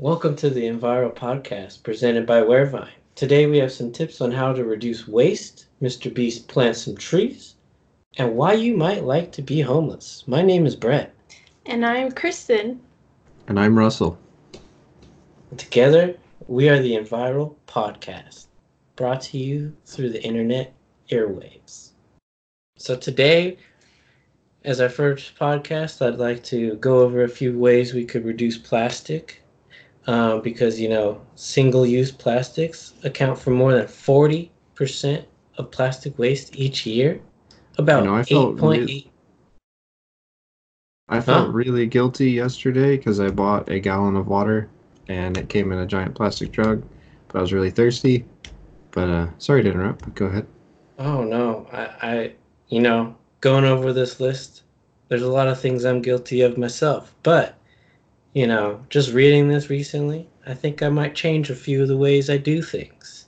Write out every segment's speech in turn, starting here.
Welcome to the Enviro podcast presented by Warevine. Today we have some tips on how to reduce waste, Mr. Beast plants some trees, and why you might like to be homeless. My name is Brett. And I'm Kristen. And I'm Russell. Together, we are the Enviro podcast, brought to you through the internet airwaves. So today, as our first podcast, I'd like to go over a few ways we could reduce plastic uh, because you know single-use plastics account for more than 40% of plastic waste each year about You know, I 8.8 felt I felt Huh? really guilty yesterday because I bought a gallon of water and it came in a giant plastic jug, but I was really thirsty. But uh, sorry to interrupt. But go ahead. oh no I, I you know going over this list there's a lot of things i'm guilty of myself but you know just reading this recently i think i might change a few of the ways i do things.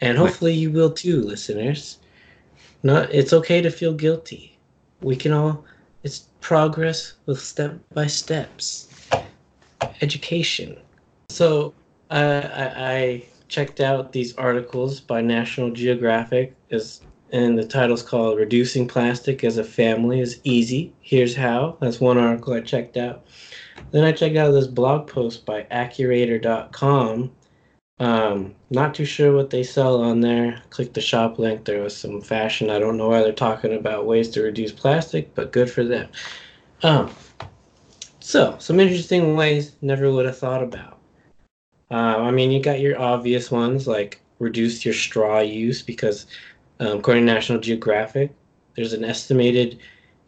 And hopefully you will too listeners. Not it's okay to feel guilty. We can all it's progress with step by steps. Education. So uh, I, I checked out these articles by national geographic is and the title's called reducing plastic as a family is easy. Here's how. That's one article i checked out then i checked out this blog post by accurator.com um, not too sure what they sell on there. Click the shop link. There was some fashion. I don't know why they're talking about ways to reduce plastic, but good for them. Um, so some interesting ways never would have thought about. Uh, I mean, you got your obvious ones like reduce your straw use because, um, according to National Geographic, there's an estimated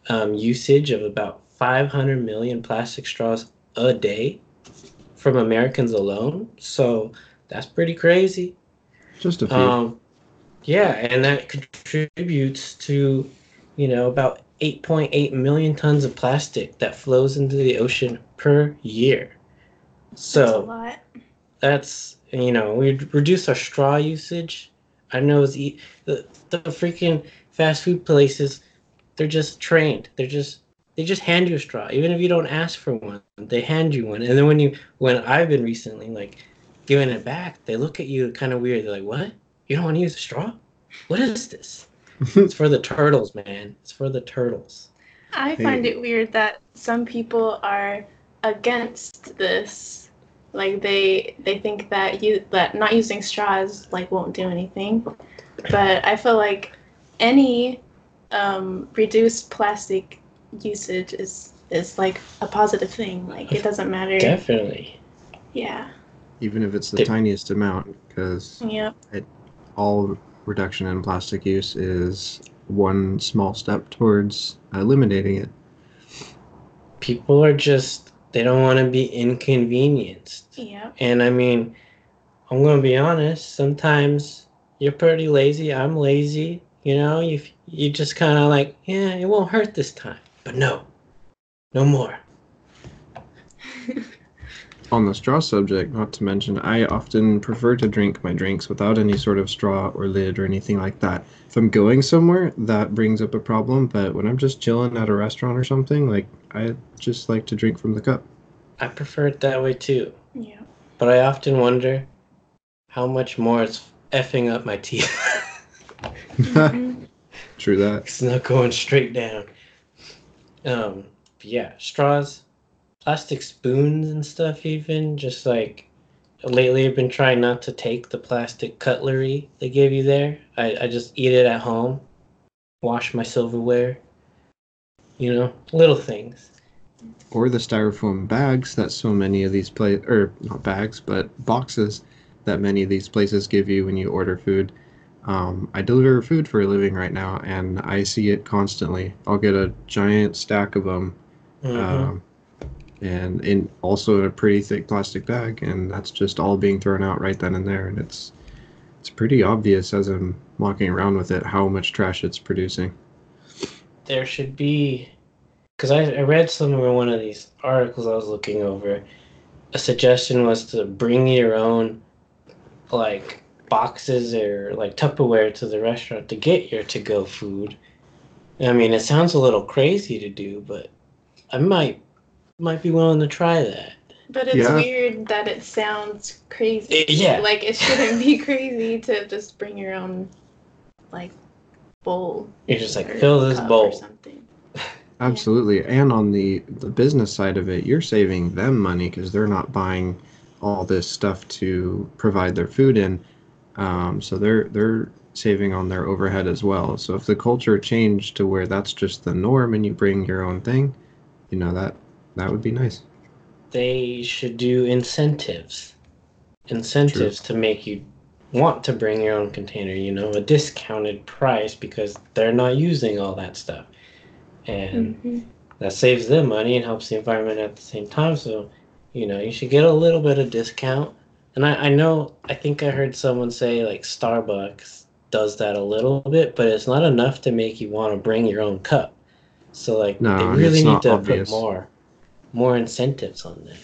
um, usage of about 500 million plastic straws a day from Americans alone. So that's pretty crazy. Just a few. Um, yeah, and that contributes to, you know, about 8.8 million tons of plastic that flows into the ocean per year. That's a So lot. that's you know we reduce our straw usage. I know it's e- the the freaking fast food places. They're just trained. They're just they just hand you a straw, even if you don't ask for one. They hand you one, and then when you when I've been recently like giving it back, they look at you kind of weird. They're like, "What? You don't want to use a straw? What is this?" It's for the turtles, man. It's for the turtles. I find Hey. it weird that some people are against this. Like they they think that you that not using straws like won't do anything. But I feel like any um, reduced plastic usage is is like a positive thing. Like it doesn't matter. Definitely. Yeah. Even if it's the Did- tiniest amount, because Yep. all reduction in plastic use is one small step towards eliminating it. People are just they don't want to be inconvenienced. Yep. And I mean, I'm gonna be honest. Sometimes you're pretty lazy. I'm lazy. You know, you you just kind of like, yeah, it won't hurt this time. But no, no more. On the straw subject, not to mention, I often prefer to drink my drinks without any sort of straw or lid or anything like that. If I'm going somewhere, that brings up a problem, but when I'm just chilling at a restaurant or something, like, I just like to drink from the cup. I prefer it that way too. Yeah. But I often wonder how much more it's effing up my teeth. True that. it's not going straight down. Um, yeah, straws, plastic spoons and stuff. Even just like lately, I've been trying not to take the plastic cutlery they give you there. I I just eat it at home, wash my silverware. You know, little things. Or the styrofoam bags that so many of these places, or not bags, but boxes that many of these places give you when you order food. Um, I deliver food for a living right now, and I see it constantly. I'll get a giant stack of them Mhm. um, and in also a pretty thick plastic bag, and that's just all being thrown out right then and there, and it's it's pretty obvious as I'm walking around with it how much trash it's producing. there should be because I, I read somewhere in one of these articles I was looking over a suggestion was to bring your own like boxes or like Tupperware to the restaurant to get your to go food. I mean, it sounds a little crazy to do, but I might might be willing to try that. But it's Yeah. weird that it sounds crazy. Eh, yeah. Like it shouldn't be crazy to just bring your own like bowl. You're just like fill this cup or bowl. something. Absolutely. And on the the business side of it, you're saving them money because they're not buying all this stuff to provide their food in. Um, so they're they're saving on their overhead as well. So if the culture changed to where that's just the norm and you bring your own thing, you know that that would be nice. They should do incentives. Incentives to make you want to bring your own container, you know, a discounted price because they're not using all that stuff. And Mhm. that saves them money and helps the environment at the same time. So, you know, you should get a little bit of discount. And I, I know, I think I heard someone say like Starbucks does that a little bit, but it's not enough to make you want to bring your own cup. So, like, No, they really need to obvious. put more, more incentives on that.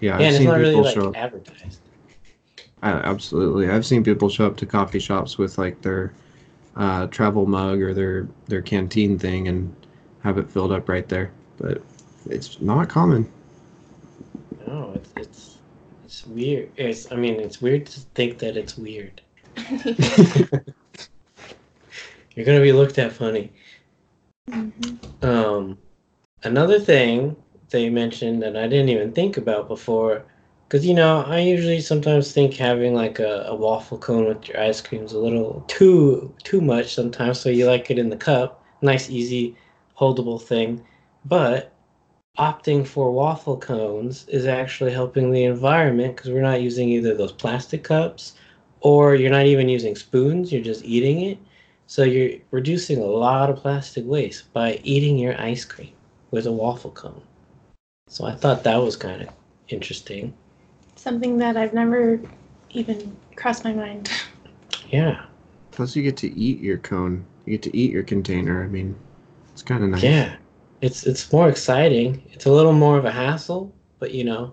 Yeah, I've and it's seen not really people like show up. advertised. I, absolutely, I've seen people show up to coffee shops with like their uh, travel mug or their their canteen thing and have it filled up right there. But it's not common. No, it's it's it's weird. It's I mean, it's weird to think that it's weird. You're gonna be looked at funny. Mhm. Um, another thing they mentioned that I didn't even think about before, because you know I usually sometimes think having like a, a waffle cone with your ice cream is a little too too much sometimes. So you like it in the cup, nice, easy, holdable thing. But opting for waffle cones is actually helping the environment because we're not using either those plastic cups or you're not even using spoons. You're just eating it. So you're reducing a lot of plastic waste by eating your ice cream with a waffle cone. So I thought that was kind of interesting. Something that I've never even crossed my mind. Yeah. Plus, you get to eat your cone. You get to eat your container. I mean, it's kind of nice. Yeah. It's it's more exciting. It's a little more of a hassle, but you know.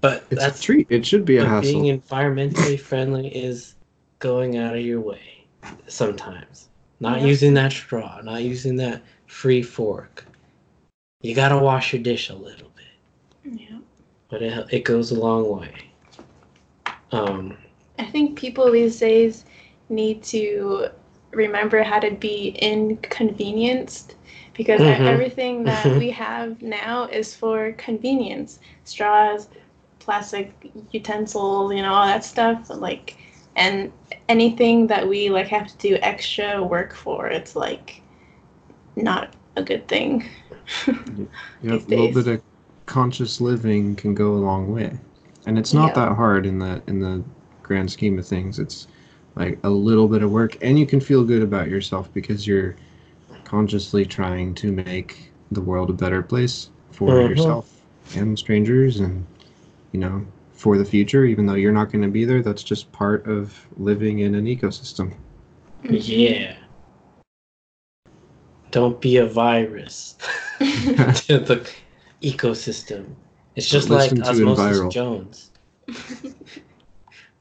But It's that's a treat. It should be a but hassle. being environmentally friendly is going out of your way sometimes. Not Yeah. using that straw, not using that free fork. You got to wash your dish a little bit. Yeah. but it, it goes a long way. Um, I think people these days need to remember how to be inconvenienced because Mhm. everything that Mhm. we have now is for convenience. Straws, plastic utensils, you know, all that stuff. Like, and anything that we like have to do extra work for, it's like not a good thing. Yep, a little bit of conscious living can go a long way, and it's not Yeah. that hard in the in the grand scheme of things. It's like a little bit of work, and you can feel good about yourself because you're consciously trying to make the world a better place for Mhm. yourself and strangers, and you know for the future. Even though you're not going to be there, that's just part of living in an ecosystem. yeah. Don't be a virus to the ecosystem. It's just like Listen to Osmosis Enviral. Jones.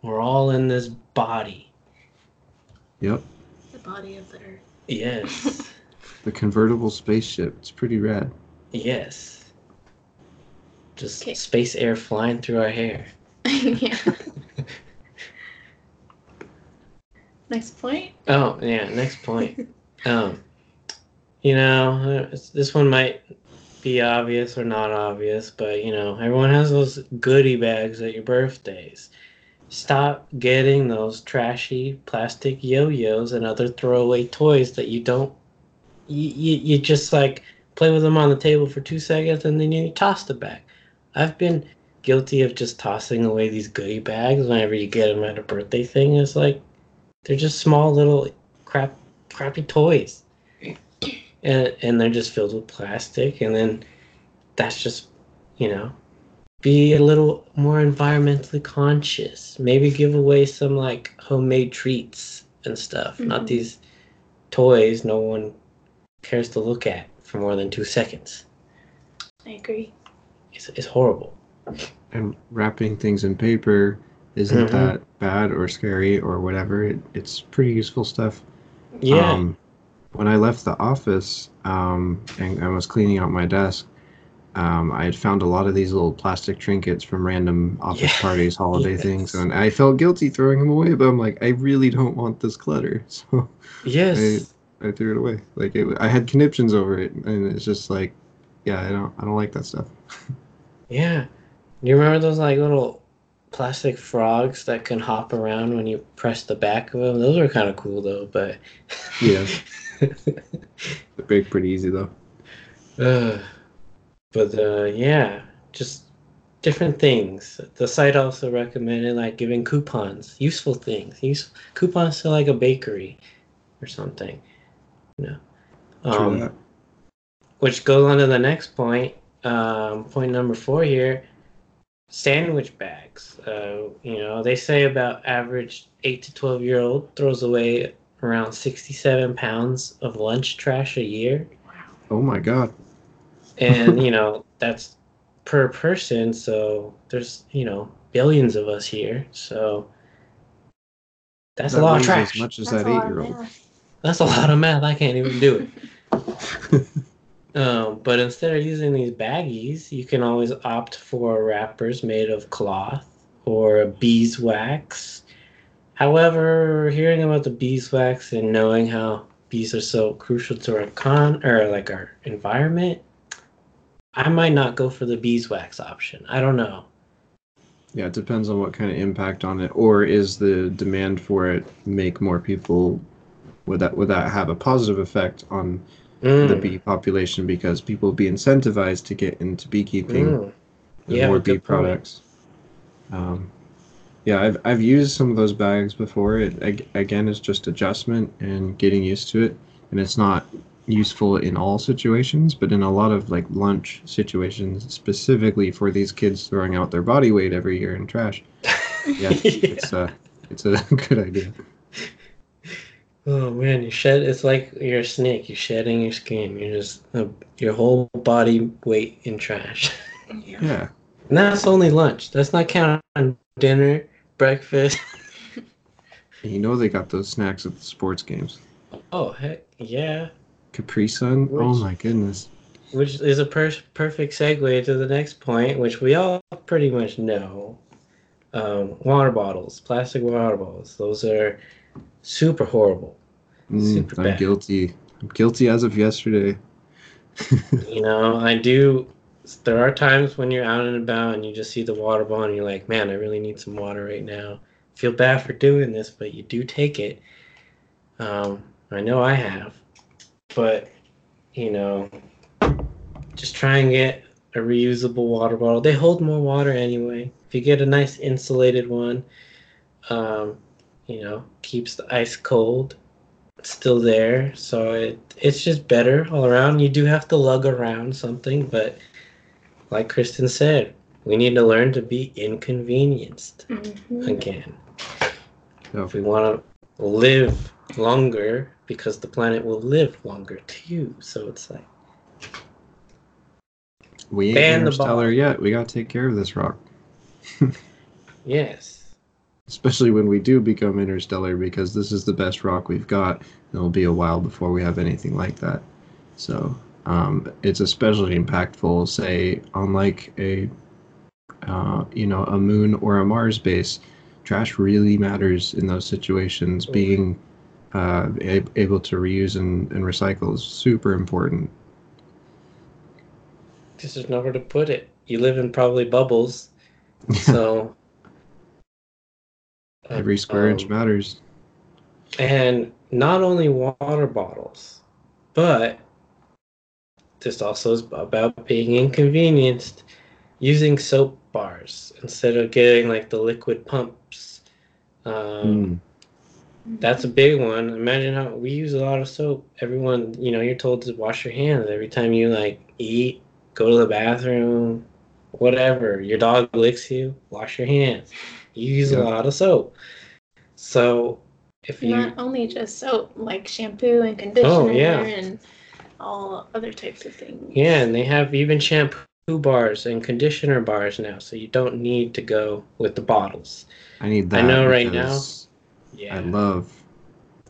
We're all in this body. Yep, the body of the earth. Yes. the convertible spaceship. It's pretty rad. yes. Just Okay. space air flying through our hair. yeah. Next point. Oh yeah, next point. um, you know, this one might be obvious or not obvious, but you know, everyone has those goodie bags at your birthdays. Stop getting those trashy plastic yo-yos and other throwaway toys that you don't. You, you, you just like play with them on the table for two seconds and then you toss the bag. I've been guilty of just tossing away these goodie bags whenever you get them at a birthday thing. It's like they're just small little crap crappy toys and and they're just filled with plastic and then that's just you know be a little more environmentally conscious maybe give away some like homemade treats and stuff not Mhm. these toys no one cares to look at for more than two seconds I agree. it's, it's horrible and wrapping things in paper isn't Mhm. that bad or scary or whatever. It, it's pretty useful stuff. yeah Um, when I left the office um, and I was cleaning out my desk, um, I had found a lot of these little plastic trinkets from random office Yes. parties, holiday Yes. things, and I felt guilty throwing them away. But I'm like, I really don't want this clutter, so Yes. I threw it away. Like it, I had conniptions over it, and it's just like, yeah, I don't, I don't like that stuff. Yeah. You remember those like little plastic frogs that can hop around when you press the back of them? Those were kind of cool though, but Yeah. They break pretty easy though. uh, but uh, yeah, just different things. The site also recommended like giving coupons, useful things, use coupons to like a bakery or something. You know. Um, which goes on to the next point. Um, point number four here: sandwich bags. Uh, you know, they say about average eight to twelve year old throws away around sixty-seven pounds of lunch trash a year, Oh my god. and you know that's per person. So there's you know billions of us here, so that's That a lot of trash. As much as That's that a lot of eight-year-old. math. That's a lot of math. I can't even do it. Um, but instead of using these baggies, you can always opt for wrappers made of cloth or beeswax. However, hearing about the beeswax and knowing how bees are so crucial to our con or like our environment, I might not go for the beeswax option. I don't know. Yeah, it depends on what kind of impact on it, or is the demand for it make more people? Would that would that have a positive effect on the Mm, bee population because people would be incentivized to get into beekeeping mm. Yeah, more bee products? Um, yeah, I've I've used some of those bags before. It ag- again, it's just adjustment and getting used to it, and it's not useful in all situations, but in a lot of like lunch situations, specifically for these kids throwing out their body weight every year in trash. Yeah, it's a it's a good idea. Oh man, you shed. It's like you're a snake. You're shedding your skin. You're just uh, your whole body weight in trash. Yeah, And that's only lunch. That's not counting dinner, breakfast. you know they got those snacks at the sports games. Oh heck yeah! Capri Sun. Oh my goodness. Which is a per- perfect segue to the next point, which we all pretty much know. Um, water bottles, plastic water bottles. Those are super horrible. Mm, Super I'm bad. guilty. I'm guilty as of yesterday. You know, I do. There are times when you're out and about and you just see the water bottle and you're like, man, I really need some water right now. Feel bad for doing this, but you do take it. Um, I know I have, but you know, just try and get a reusable water bottle. They hold more water anyway. If you get a nice insulated one, um, you know, keeps the ice cold still there. So it it's just better all around. You do have to lug around something, but like Kristen said, we need to learn to be inconvenienced Mhm. again. So, If we want to live longer, because the planet will live longer too. So it's like, we ain't Ban the interstellar yet. We gotta take care of this rock. yes. Especially when we do become interstellar, because this is the best rock we've got. and It'll be a while before we have anything like that. So um, it's especially impactful, say, on like a uh, you know a moon or a Mars base. Trash really matters in those situations. Being uh, able to reuse and, and recycle is super important. There's just nowhere to put it. You live in probably bubbles. So Every square inch um, matters. And not only water bottles, but this also is about being inconvenienced using soap bars instead of getting like the liquid pumps. Um, Mm. That's a big one. Imagine how we use a lot of soap. Everyone, you know, you're told to wash your hands every time you like eat, go to the bathroom, whatever. Your dog licks you, wash your hands. You use Yeah. a lot of soap. So if you Not only just soap, like shampoo and conditioner Oh, yeah. and all other types of things. Yeah, and they have even shampoo bars and conditioner bars now, so you don't need to go with the bottles. I need that. I know right now. Yeah. I love,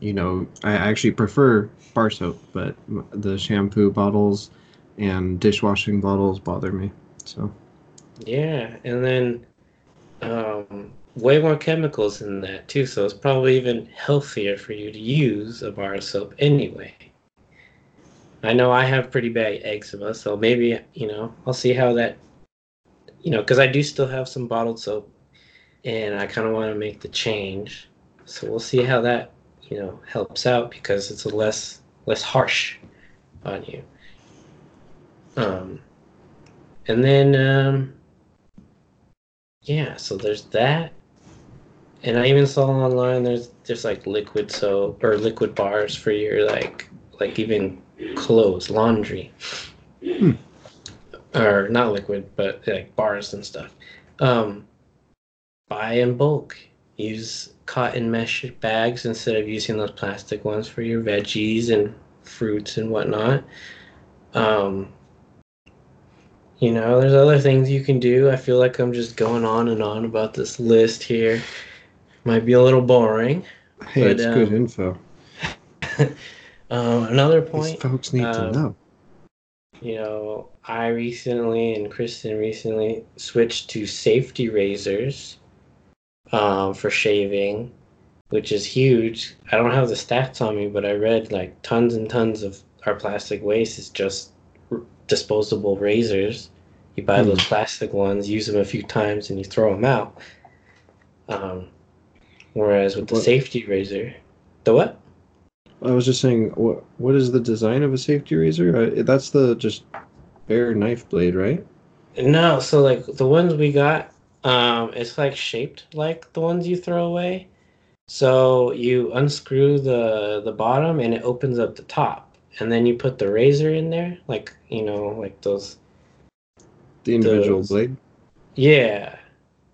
you know, I actually prefer bar soap, but the shampoo bottles, and dishwashing bottles bother me. So Yeah, and then um, way more chemicals in that too, so it's probably even healthier for you to use a bar of soap anyway. I know I have pretty bad eczema, so maybe you know I'll see how that, you know, because I do still have some bottled soap, and I kind of want to make the change. So we'll see how that you know helps out because it's a less less harsh on you. Um, and then um, yeah, so there's that. And I even saw online there's just like liquid soap or liquid bars for your like like even clothes, laundry. Hmm. Or not liquid, but like bars and stuff. Um buy in bulk. Use cotton mesh bags instead of using those plastic ones for your veggies and fruits and whatnot. Um you know, there's other things you can do. I feel like I'm just going on and on about this list here. Might be a little boring. hey, But, it's good um, info. Um, another These point, folks need um, to know. you know, I recently and Kristen recently switched to safety razors um, for shaving, which is huge. I don't have the stats on me, but I read like tons and tons of our plastic waste is just disposable razors. You buy Hmm. those plastic ones, use them a few times, and you throw them out. Um, whereas with the What- safety razor, the what? I was just saying, what what is the design of a safety razor? Uh, that's the just bare knife blade, right? No, so like the ones we got, um, it's like shaped like the ones you throw away. So you unscrew the the bottom and it opens up the top, and then you put the razor in there, like you know, like those. The individual Those- blade. Yeah,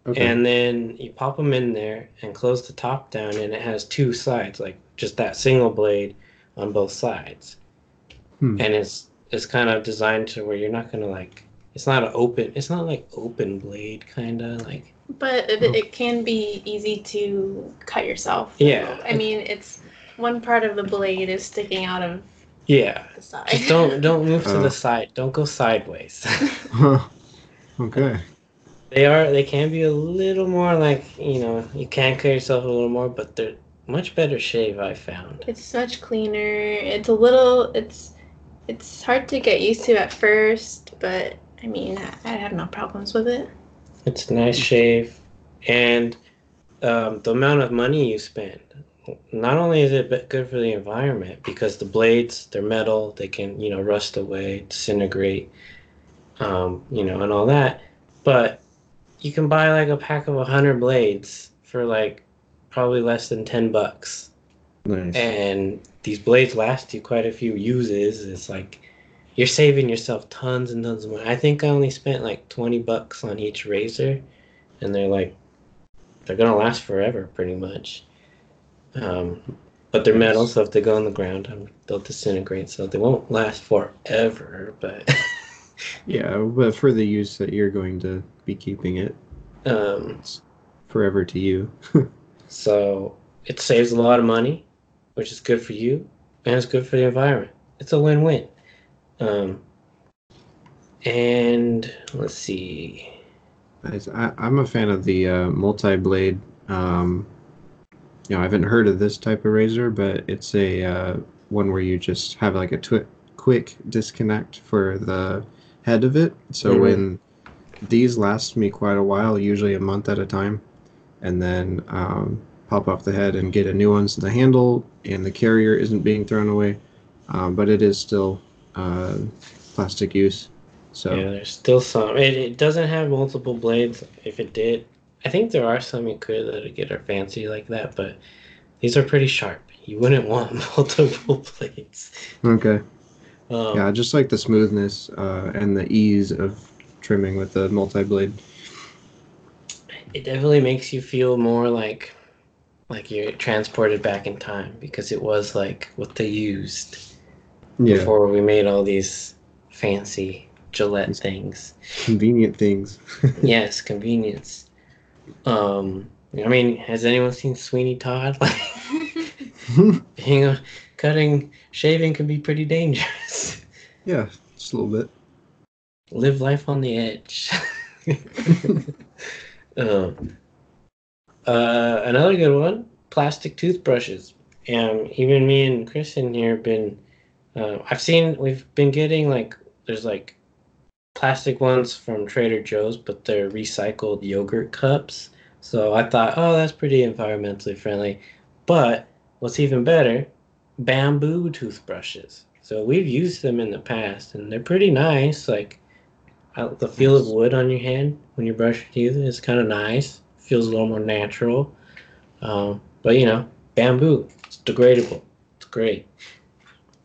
Okay. and then you pop them in there and close the top down, and it has two sides, like just that single blade on both sides. Hmm. And it's it's kind of designed to where you're not gonna like. It's not an open. It's not like open blade kind of like. But it, it can be easy to cut yourself. Yeah. I mean, it's one part of the blade is sticking out of Yeah. side. Just don't don't move to Oh. the side. Don't go sideways. okay. they are they can be a little more like you know you can cut yourself a little more, but they're much better shave. I found. It's much cleaner. It's a little. It's it's hard to get used to at first, but I mean, I, I have no problems with it. It's a nice shave, and um, the amount of money you spend. Not only is it good for the environment because the blades they're metal, they can you know rust away, disintegrate, um, you know, and all that. But you can buy like a pack of hundred blades for like probably less than ten bucks, Nice. and these blades last you quite a few uses. It's like you're saving yourself tons and tons of money. I think I only spent like twenty bucks on each razor, and they're like they're gonna last forever, pretty much. Um, but they're metal, so if they go on the ground, um, they'll disintegrate. So they won't last forever. But yeah, but for the use that you're going to be keeping it um, forever to you. so it saves a lot of money, which is good for you, and it's good for the environment. It's a win-win. Um, and let's see. I, I'm a fan of the uh, multi-blade. Um, you know, I haven't heard of this type of razor, but it's a uh, one where you just have like a twi- quick disconnect for the head of it. So Mhm. when these last me quite a while, usually a month at a time, and then um, pop off the head and get a new one. So the handle and the carrier isn't being thrown away, um, but it is still uh, plastic use. So Yeah, there's still some. It, it doesn't have multiple blades. If it did, I think there are some you could that get are fancy like that, but these are pretty sharp. You wouldn't want multiple blades. okay. Um, Yeah, just like the smoothness uh, and the ease of trimming with the multi-blade. It definitely makes you feel more like like you're transported back in time because it was like what they used Yeah, before we made all these fancy Gillette things. convenient things. yes, convenience. Um, I mean, has anyone seen Sweeney Todd? you know, cutting, shaving can be pretty dangerous. yeah, Just a little bit. Live life on the edge. um, uh, another good one: plastic toothbrushes. And even me and Kristen here have been. Uh, I've seen we've been getting like there's like plastic ones from Trader Joe's, but they're recycled yogurt cups. So I thought, oh, that's pretty environmentally friendly. But what's even better, bamboo toothbrushes. So we've used them in the past, and they're pretty nice. Like the feel of wood on your hand when you brush your teeth is kind of nice. Feels a little more natural. Um, but you know, bamboo, it's degradable. It's great.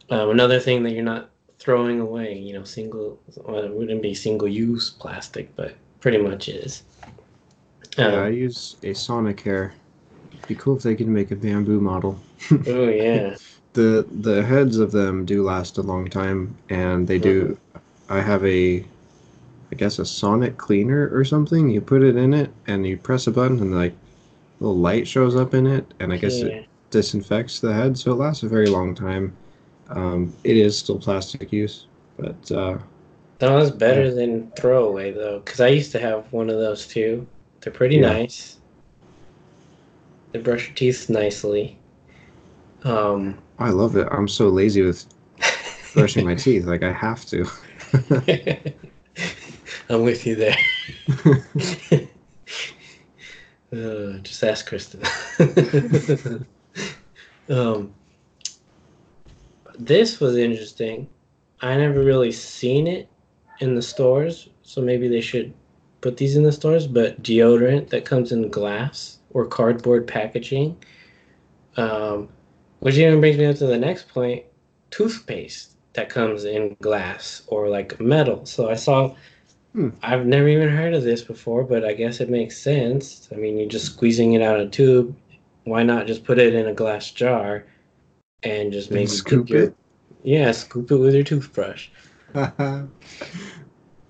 Um, another thing that you're not throwing away, you know, single, well, it wouldn't be single use plastic, but pretty much is. Yeah, I Um, use a Sonicare. It'd be cool if they could make a bamboo model. oh, yeah. the the heads of them do last a long time, and they do. I have a, I guess a sonic cleaner or something. You put it in it, and you press a button, and like, a little light shows up in it, and I guess yeah. it disinfects the head, so it lasts a very long time. Um, it is still plastic use, but uh, No, that's better than throwaway though, because I used to have one of those too. They're pretty Yeah. nice. They brush your teeth nicely. Um, I love it. I'm so lazy with brushing my teeth. Like I have to. I'm with you there. uh, just ask Kristen. um, this was interesting. I never really seen it in the stores, so maybe they should put these in the stores. But deodorant that comes in glass or cardboard packaging, um, which even brings me up to the next point: toothpaste that comes in glass or like metal. So I saw. Hmm. I've never even heard of this before, but I guess it makes sense. I mean, you're just squeezing it out of a tube. Why not just put it in a glass jar and just maybe And scoop your- it. Yeah, scoop it with your toothbrush.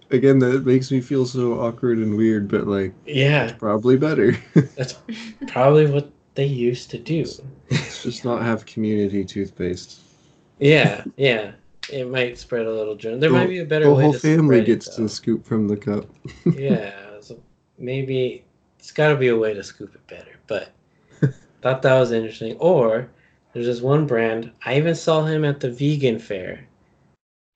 Again, that makes me feel so awkward and weird, but like Yeah, probably better. that's probably what they used to do. Let's just not have community toothpaste. Yeah, yeah. It might spread a little germ. There The- might be a better the way The whole to family gets it, to scoop from the cup. yeah, so maybe it's got to be a way to scoop it better. But thought that was interesting. Or there's this one brand. I even saw him at the vegan fair,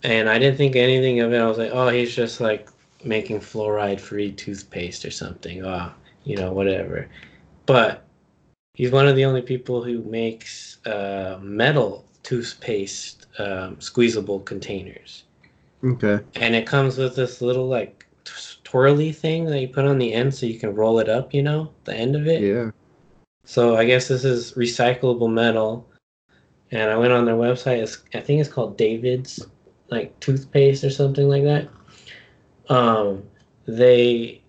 and I didn't think anything of it. I was like, oh, he's just like making fluoride-free toothpaste or something. Oh, you know, whatever. But he's one of the only people who makes uh, metal toothpaste um, squeezable containers Okay. and it comes with this little like twirly thing that you put on the end so you can roll it up you know the end of it Yeah. so i guess this is recyclable metal and i went on their website it's, i think it's called david's like toothpaste or something like that um they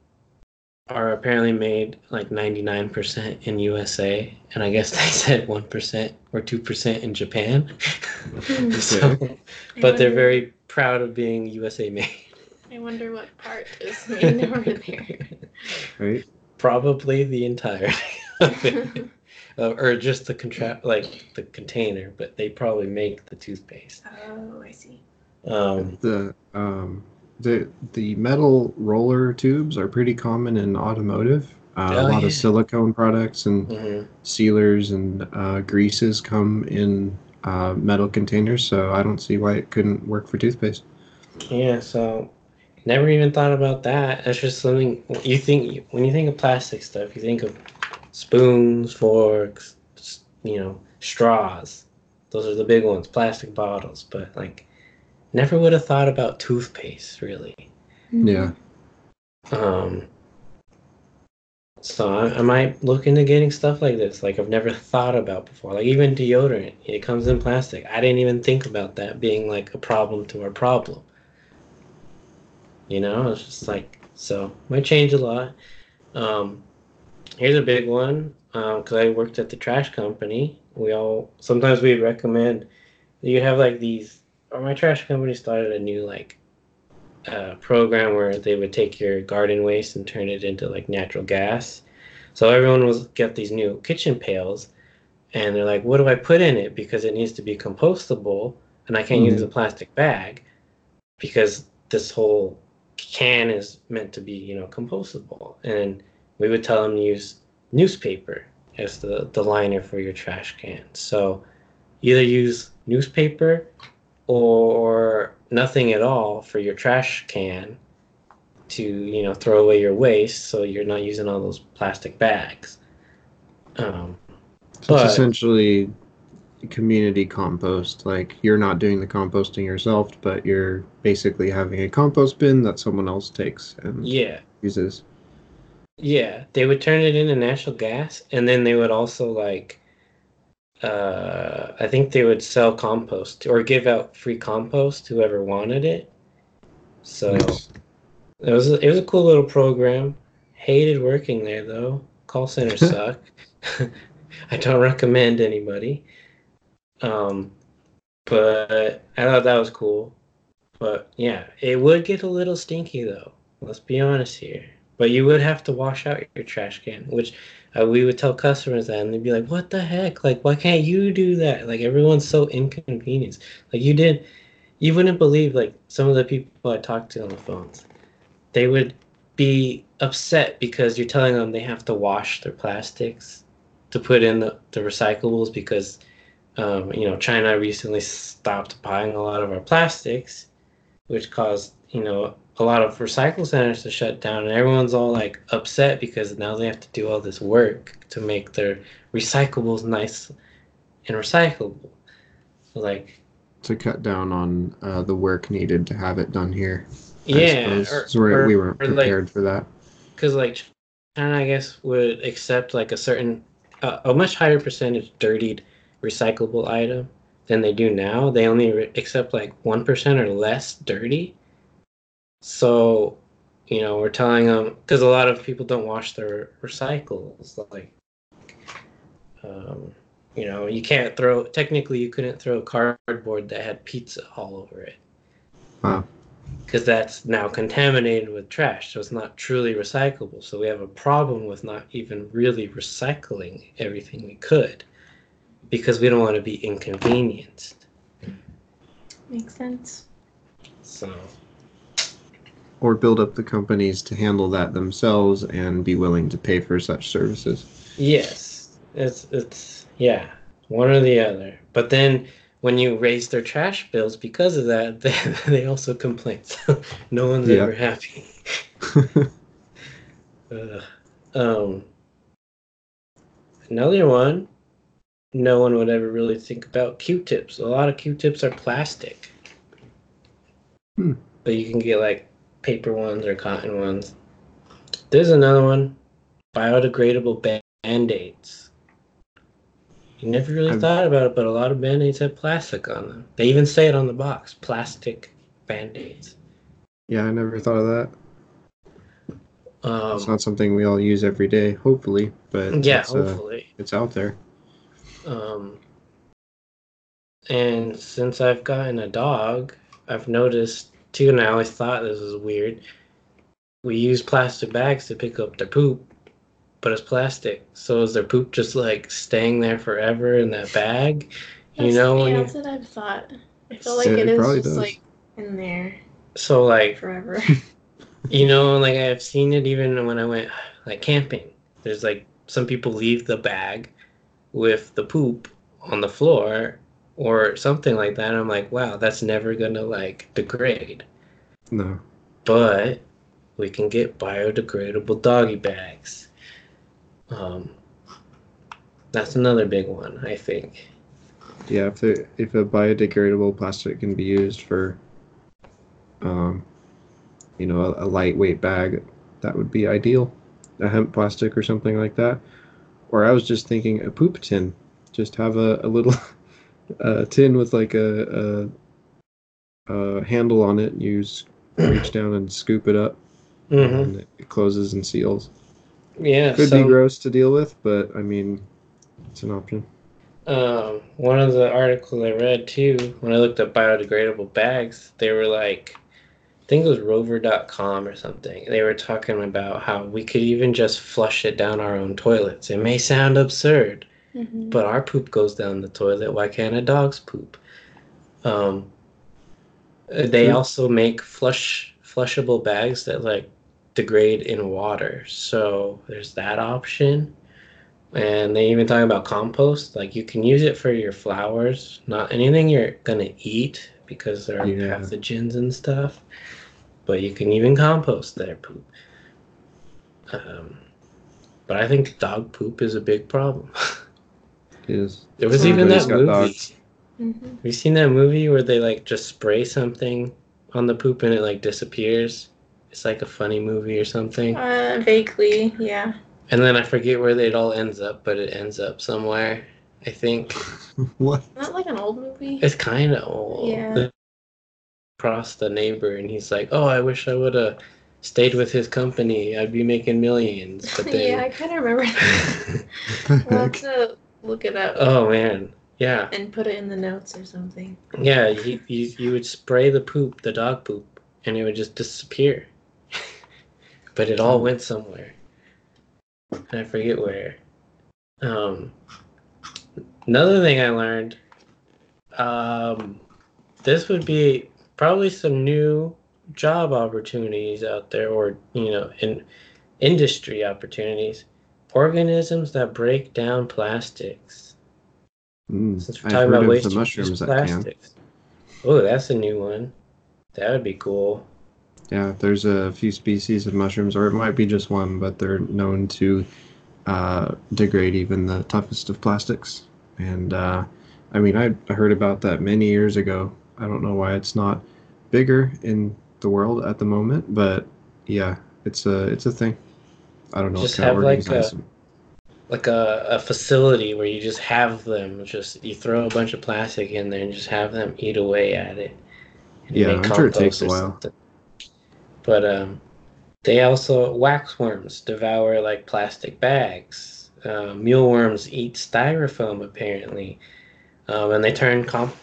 are apparently made like 99% in usa and i guess they said 1% or 2% in japan so, but they're very proud of being usa made I wonder what part is made over there. Right. probably the entirety of it. Uh, or just the contra- like the container, but they probably make the toothpaste. oh, I see. Um, The um the the metal roller tubes are pretty common in automotive. Uh, Oh, a lot yeah. of silicone products and mhm. sealers and uh, greases come in uh, metal containers, so I don't see why it couldn't work for toothpaste. Yeah, so never even thought about that. That's just something you think when you think of plastic stuff, you think of spoons, forks, you know, straws. Those are the big ones, plastic bottles. But like, never would have thought about toothpaste really. Yeah. Um, so I, I might look into getting stuff like this. Like I've never thought about before. Like even deodorant, it comes in plastic. I didn't even think about that being like a problem to our problem. You know, it's just like so might change a lot. Um, here's a big one because I worked at the trash company. We all sometimes we recommend you have like these. Or my trash company started a new like uh, program where they would take your garden waste and turn it into like natural gas. So everyone was get these new kitchen pails, and they're like, "What do I put in it? Because it needs to be compostable, and I can't use Mhm. a plastic bag." because this whole can is meant to be, you know, compostable. And we would tell them to use newspaper as the, the liner for your trash can. So either use newspaper or nothing at all for your trash can to, you know, throw away your waste so you're not using all those plastic bags. Um, So but- it's essentially community compost. Like you're not doing the composting yourself, but you're basically having a compost bin that someone else takes and yeah. uses. Yeah, they would turn it into natural gas, and then they would also like, uh, I think they would sell compost or give out free compost to whoever wanted it. So Nice. it was a, it was a cool little program. Hated working there though. Call centers suck. I don't recommend anybody. Um, but I thought that was cool. But yeah, it would get a little stinky though. Let's be honest here. But you would have to wash out your trash can, which uh, we would tell customers that, and they'd be like, "What the heck? Like, why can't you do that? Like, everyone's so inconvenienced. Like, you did, you wouldn't believe like some of the people I talked to on the phones. They would be upset because you're telling them they have to wash their plastics to put in the, the recyclables because um, you know China recently stopped buying a lot of our plastics, which caused you know a lot of recycle centers to shut down, and everyone's all like upset because now they have to do all this work to make their recyclables nice and recyclable. Like To cut down on uh, the work needed to have it done here. Yeah, or, So we're- or- we weren't or, like, prepared for that. because like China, I guess would accept like a certain uh, a much higher percentage dirtied recyclable item than they do now. They only re- accept like one percent or less dirty. So, you know, we're telling them because a lot of people don't wash their recycles. Like, um, you know, you can't throw. Technically, you couldn't throw cardboard that had pizza all over it Wow. because that's now contaminated with trash, so it's not truly recyclable. So we have a problem with not even really recycling everything we could because we don't want to be inconvenienced. Makes sense. So Or build up the companies to handle that themselves and be willing to pay for such services. yes, it's it's yeah, one or the other. But then when you raise their trash bills because of that, they, they also complain. So no one's Yeah. ever happy. Ugh. um, another one, no one would ever really think about Q-tips. A lot of Q-tips are plastic, Hmm. but you can get like paper ones or cotton ones. There's another one, biodegradable band-aids. You never really I've- thought about it, but a lot of band-aids have plastic on them. They even say it on the box, plastic band-aids. yeah, I never thought of that. Um, It's not something we all use every day, hopefully, but yeah, it's, uh, hopefully. it's out there. Um, and since I've gotten a dog, I've noticed too, and I always thought this was weird. We use plastic bags to pick up their poop, but it's plastic. So is their poop just like staying there forever in that bag? You That's, know, yeah, when you, that's what I've thought. I feel like Yeah, it it is just does. like in there so like forever. you know, like I've seen it even when I went like camping. There's like some people leave the bag with the poop on the floor or something like that. And I'm like, wow, that's never gonna like degrade. No. But we can get biodegradable doggy bags. Um, that's another big one, I think. Yeah, if there, if a biodegradable plastic can be used for, um, you know, a, a lightweight bag, that would be ideal. A hemp plastic or something like that. Or I was just thinking a poop tin. Just have a, a little uh, tin with like a, a, a handle on it. You reach down and scoop it up, Mm-hmm. and it closes and seals. Yeah. Could so, be gross to deal with, but I mean, it's an option. Um, one of the articles I read too, when I looked at biodegradable bags, they were like, I think it was rover.com or something. They were talking about how we could even just flush it down our own toilets. It may sound absurd, Mhm. but our poop goes down the toilet. Why can't a dog's poop? Um, They True. also make flush flushable bags that like degrade in water. So there's that option. And they even talk about compost. Like you can use it for your flowers, not anything you're gonna eat because there are Yeah. pathogens and stuff. But you can even compost their poop. Um, but I think dog poop is a big problem. Is there was even that movie. dogs. hmm Have you seen that movie where they like just spray something on the poop and it like disappears? It's like a funny movie or something. Uh, vaguely, yeah. And then I forget where it all ends up, but it ends up somewhere. I think what? Not like an old movie. it's kind of old. Yeah. Across the neighbor, and he's like, "Oh, I wish I would have stayed with his company. I'd be making millions." But then, yeah, I kind of remember that. We'll have to look it up oh man, yeah, and put it in the notes or something. yeah. You, you you would spray the poop, the dog poop, and it would just disappear. but it all went somewhere. And I forget where. Um, another thing I learned. Um, this would be probably some new job opportunities out there, or you know, in industry opportunities. Organisms that break down plastics. Mm, Since we're I've talking about waste to mushrooms use that can. plastics. Oh, that's a new one. That would be cool. Yeah, there's a few species of mushrooms, or it might be just one, but they're known to uh, degrade even the toughest of plastics. And uh, I mean, I I heard about that many years ago. I don't know why it's not bigger in the world at the moment, but yeah, it's a it's a thing. I don't know Just have, like, a- them. Like a, a facility where you just have them, just you throw a bunch of plastic in there and just have them eat away at it. Yeah, I'm sure it takes a while. something. But um, they also waxworms devour like plastic bags. Uh, mealworms eat styrofoam apparently, um, and they turn comp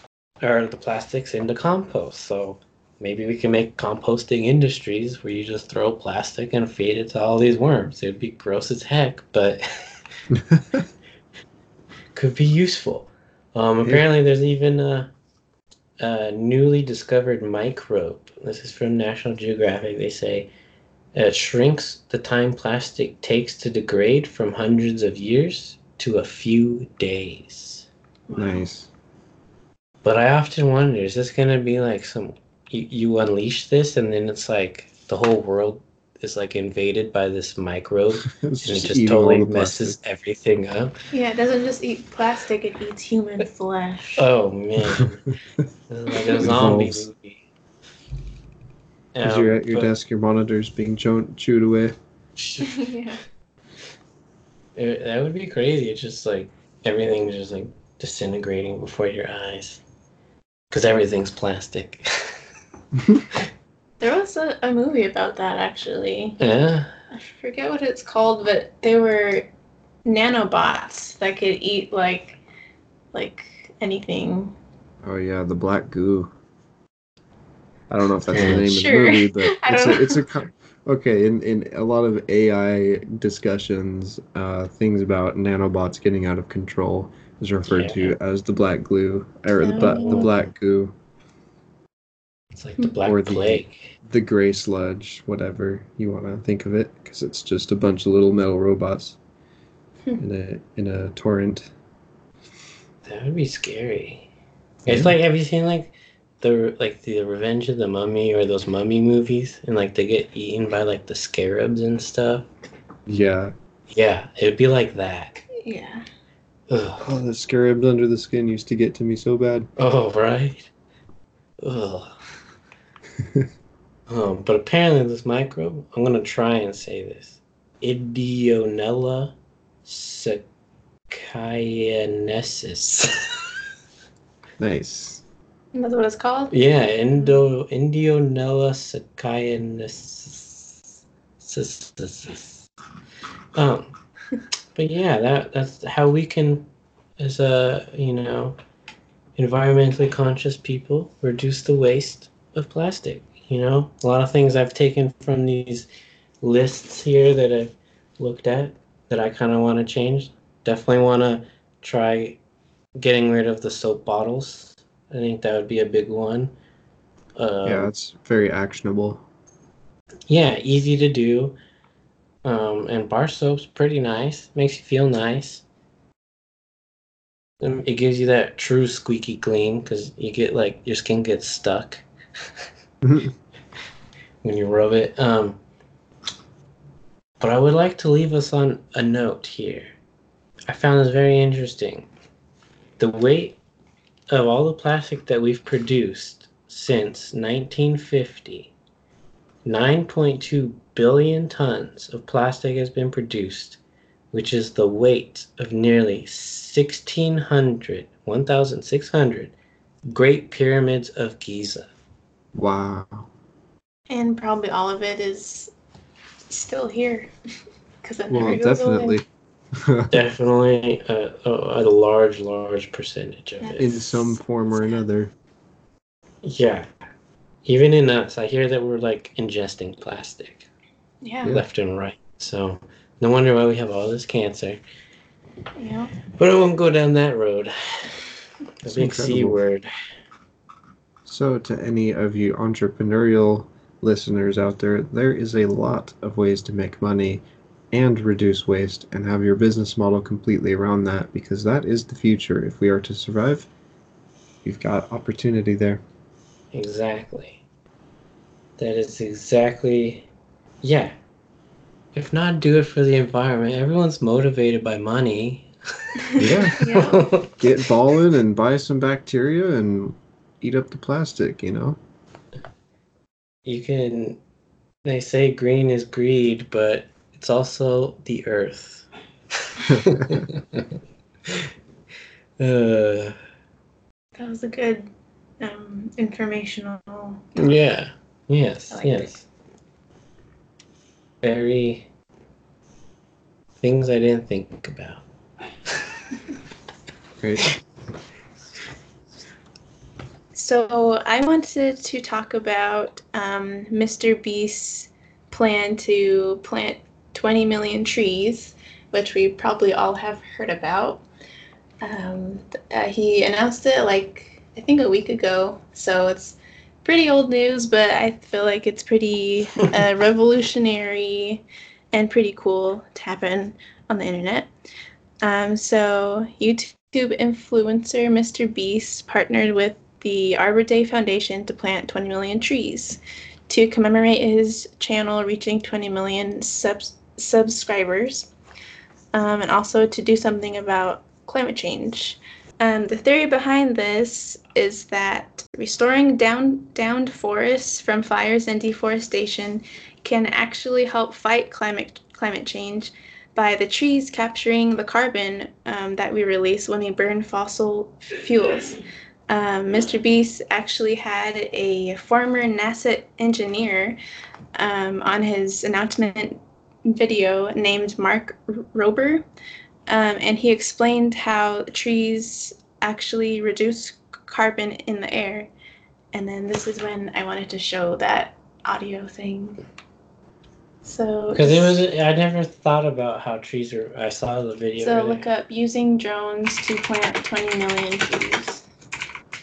or the plastics into compost. So maybe we can make composting industries where you just throw plastic and feed it to all these worms. It'd be gross as heck, but could be useful. Um, apparently, there's even a, a newly discovered microbe. This is from National Geographic. They say it shrinks the time plastic takes to degrade from hundreds of years to a few days. nice. But I often wonder, is this gonna be like some you, you unleash this and then it's like the whole world is like invaded by this microbe It's and it just just eating all totally messes plastic. everything up. Yeah, it doesn't just eat plastic; it eats human flesh. Oh man, this like a zombie Evolves. movie. As Um, you're at your but desk, your monitor's being cho- chewed away. yeah. it- that would be crazy. It's just like everything's just like disintegrating before your eyes because everything's plastic. There was a, a movie about that actually. yeah. I forget what it's called, but they were nanobots that could eat like like anything. Oh yeah, the black goo. I don't know if that's the name Sure. of the movie, but it's a, it's a okay. In in a lot of AI discussions, uh, things about nanobots getting out of control is referred to as the black glue or the the Oh. black goo, It's like the black Or the- plague. the gray sludge, whatever you want to think of it, because it's just a bunch of little metal robots Hmm. in a in a torrent. That would be scary. It's like have you seen like the like the Revenge of the Mummy or those mummy movies and like they get eaten by like the scarabs and stuff? Yeah. Yeah, it'd be like that. Yeah. Ugh. Oh, the scarabs under the skin used to get to me so bad. Oh right. Ugh. Um, but apparently this microbe, I'm gonna try and say this. Ideonella sakaiensis. Nice. That's what it's called? Yeah, Indo Indionella sakaiensis. Um, but yeah, that that's how we can, as a you know, environmentally conscious people, reduce the waste of plastic. You know, a lot of things I've taken from these lists here that I've looked at that I kind of want to change. Definitely want to try getting rid of the soap bottles. I think that would be a big one. Um, yeah, it's very actionable. Yeah, easy to do. Um, and bar soap's pretty nice. Makes you feel nice. Um, It gives you that true squeaky clean because you get like your skin gets stuck when you rub it. Um, but I would like to leave us on a note here. I found this very interesting. The weight of all the plastic that we've produced since 1950 9.2 billion tons of plastic has been produced, which is the weight of nearly 1,600, 1,600 Great Pyramids of Giza. Wow. And probably all of it is still here because it Well, never goes definitely. away. Definitely uh, oh, a, a, a large, large percentage of In it. In some form or another. Yeah. Even in us, I hear that we're like ingesting plastic Yeah, Yeah. left and right. So no wonder why we have all this cancer. yeah. But I won't go down that road. The It's big C word. So, to any of you entrepreneurial listeners out there, there is a lot of ways to make money and reduce waste and have your business model completely around that because that is the future. If we are to survive, you've got opportunity there. Exactly. That is exactly. Yeah. If not do it for the environment, everyone's motivated by money. Yeah. Yeah. Get balling and buy some bacteria and eat up the plastic, you know? you can. They say green is greed, but it's also the earth. uh, That was a good um, informational. yeah. Yes. Like yes. Very. Things I didn't think about. Great. So I wanted to talk about um, Mr. Beast's plan to plant 20 million trees, which we probably all have heard about. Um, uh, he announced it like I think a week ago, so it's pretty old news, but I feel like it's pretty uh, revolutionary and pretty cool to happen on the internet. Um, so YouTube influencer Mr. Beast partnered with the Arbor Day Foundation to plant 20 million trees to commemorate his channel reaching 20 million subs- subscribers um, and also to do something about climate change. Um, the theory behind this is that restoring down, downed forests from fires and deforestation can actually help fight climate climate change by the trees capturing the carbon um, that we release when we burn fossil fuels. Um, Mr. Beast actually had a former NASA engineer um, on his announcement video named Mark Rober, um, and he explained how trees actually reduce carbon in the air. And then this is when I wanted to show that audio thing. So Because it was, I never thought about how trees are. I saw the video. so look up using drones to plant 20 million trees.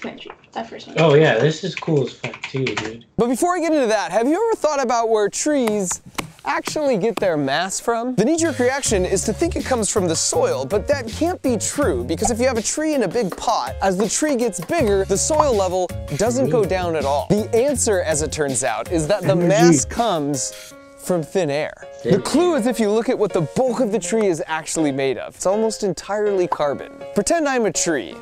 Plant trees. That first one. Oh yeah, this is cool as fuck too, dude. But before I get into that, have you ever thought about where trees actually get their mass from? The knee-jerk reaction is to think it comes from the soil, but that can't be true because if you have a tree in a big pot, as the tree gets bigger, the soil level doesn't go down at all. The answer, as it turns out, is that the Energy. mass comes from thin air. The clue is if you look at what the bulk of the tree is actually made of. It's almost entirely carbon. Pretend I'm a tree.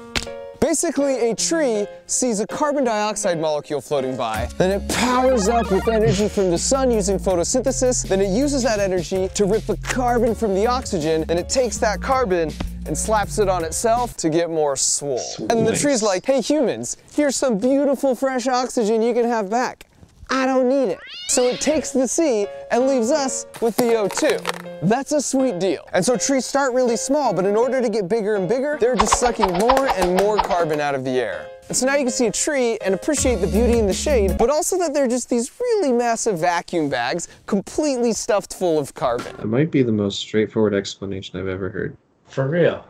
Basically, a tree sees a carbon dioxide molecule floating by, then it powers up with energy from the sun using photosynthesis, then it uses that energy to rip the carbon from the oxygen, and it takes that carbon and slaps it on itself to get more swole. And the tree's like, hey humans, here's some beautiful fresh oxygen you can have back. I don't need it. So it takes the C and leaves us with the O2. That's a sweet deal. And so trees start really small, but in order to get bigger and bigger, they're just sucking more and more carbon out of the air. And so now you can see a tree and appreciate the beauty in the shade, but also that they're just these really massive vacuum bags completely stuffed full of carbon. That might be the most straightforward explanation I've ever heard. For real.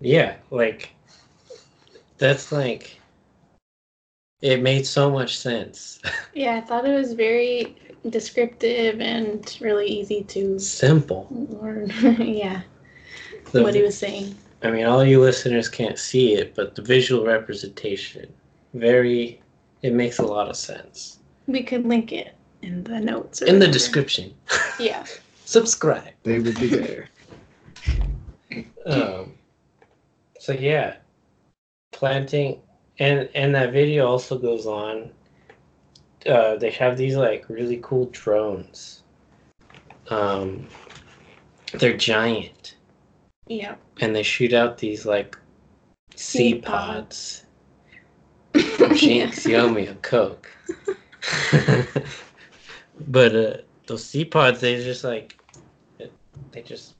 Yeah, like that's like it made so much sense. Yeah, I thought it was very descriptive and really easy to Simple. learn. yeah, The- what he was saying. I mean, all you listeners can't see it, but the visual representation, very, it makes a lot of sense. We could link it in the notes. or In the description, Yeah. subscribe. They would be there. Um, so yeah, planting, and and that video also goes on. Uh, they have these like really cool drones. Um, they're giant, Yeah. and they shoot out these like sea, pods. pods. You owe me a coke. but uh, those sea pods, they just like, they just,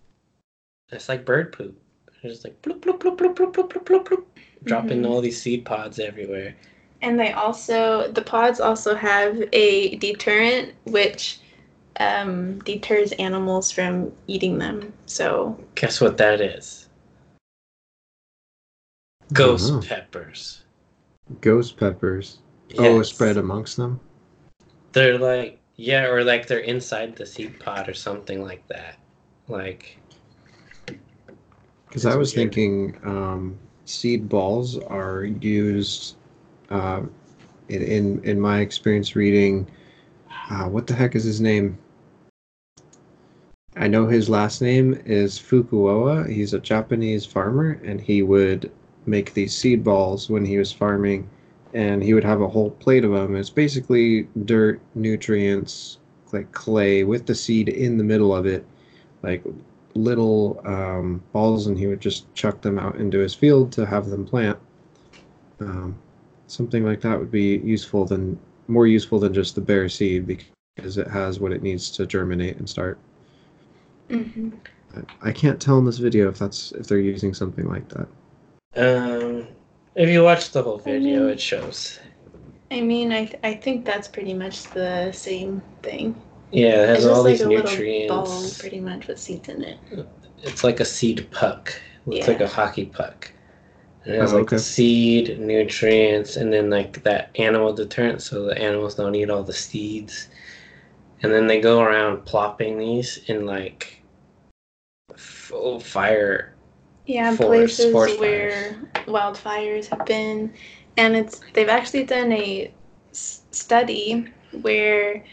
it's like bird poop. They're just like bloop bloop bloop bloop bloop bloop bloop, bloop dropping Mhm. all these seed pods everywhere. And they also, the pods also have a deterrent, which um, deters animals from eating them. So, Guess what that is? Ghost know. peppers. Ghost peppers. Oh, spread amongst them. They're like yeah, or like they're inside the seed pod or something like that. Like Because I was weird. thinking um, seed balls are used uh, in, in in my experience reading. Uh, what the heck is his name? I know his last name is Fukuoka. He's a Japanese farmer, and he would make these seed balls when he was farming, and he would have a whole plate of them. It's basically dirt, nutrients, like clay, with the seed in the middle of it, like little um, balls, and he would just chuck them out into his field to have them plant. Um, something like that would be useful than more useful than just the bare seed because it has what it needs to germinate and start. mhm. I- I can't tell in this video if that's if they're using something like that. um if you watch the whole I video mean- it shows. I mean, I, I think that's pretty much the same thing. Yeah, it has It's all these like a nutrients. ball, pretty much, with seeds in it. It's like a seed puck. It's like a hockey puck. And it has Oh, like okay. the seed, nutrients, and then like that animal deterrent so the animals don't eat all the seeds. And then they go around plopping these in like full oh, fire. Yeah, Forest- places forest where wildfires have been, and it's they've actually done a s- study where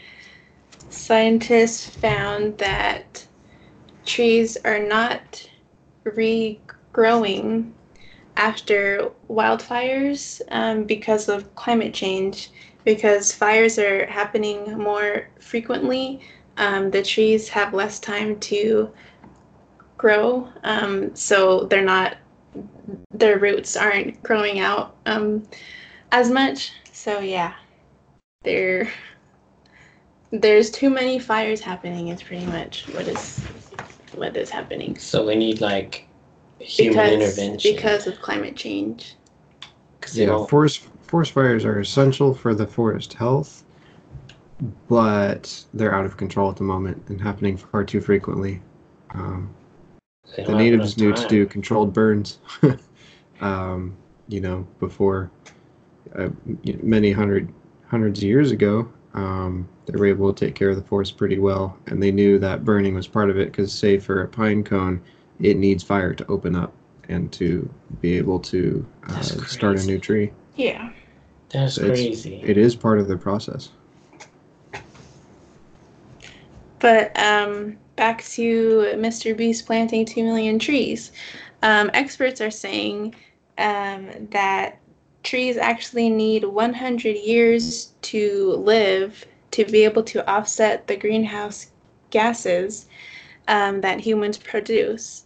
scientists found that trees are not regrowing after wildfires um, because of climate change. Because fires are happening more frequently, um, the trees have less time to grow, um, so they're not their roots aren't growing out um, as much. So yeah, there there's too many fires happening. Is pretty much what is what is happening So we need like human intervention. because of climate change. 'Cause they Yeah, don't- forest forest fires are essential for the forest health, but they're out of control at the moment and happening far too frequently. Um, the natives enough knew to do controlled burns, um, you know, before uh, many hundred hundreds of years ago. Um, they were able to take care of the forest pretty well, and they knew that burning was part of it. Because, say, for a pine cone, it needs fire to open up and to be able to uh, start a new tree. Yeah. That's It's- crazy. It is part of the process. But um, back to Mr. Beast planting 2 million trees. Um, experts are saying um, that trees actually need 100 years to live to be able to offset the greenhouse gases um, that humans produce.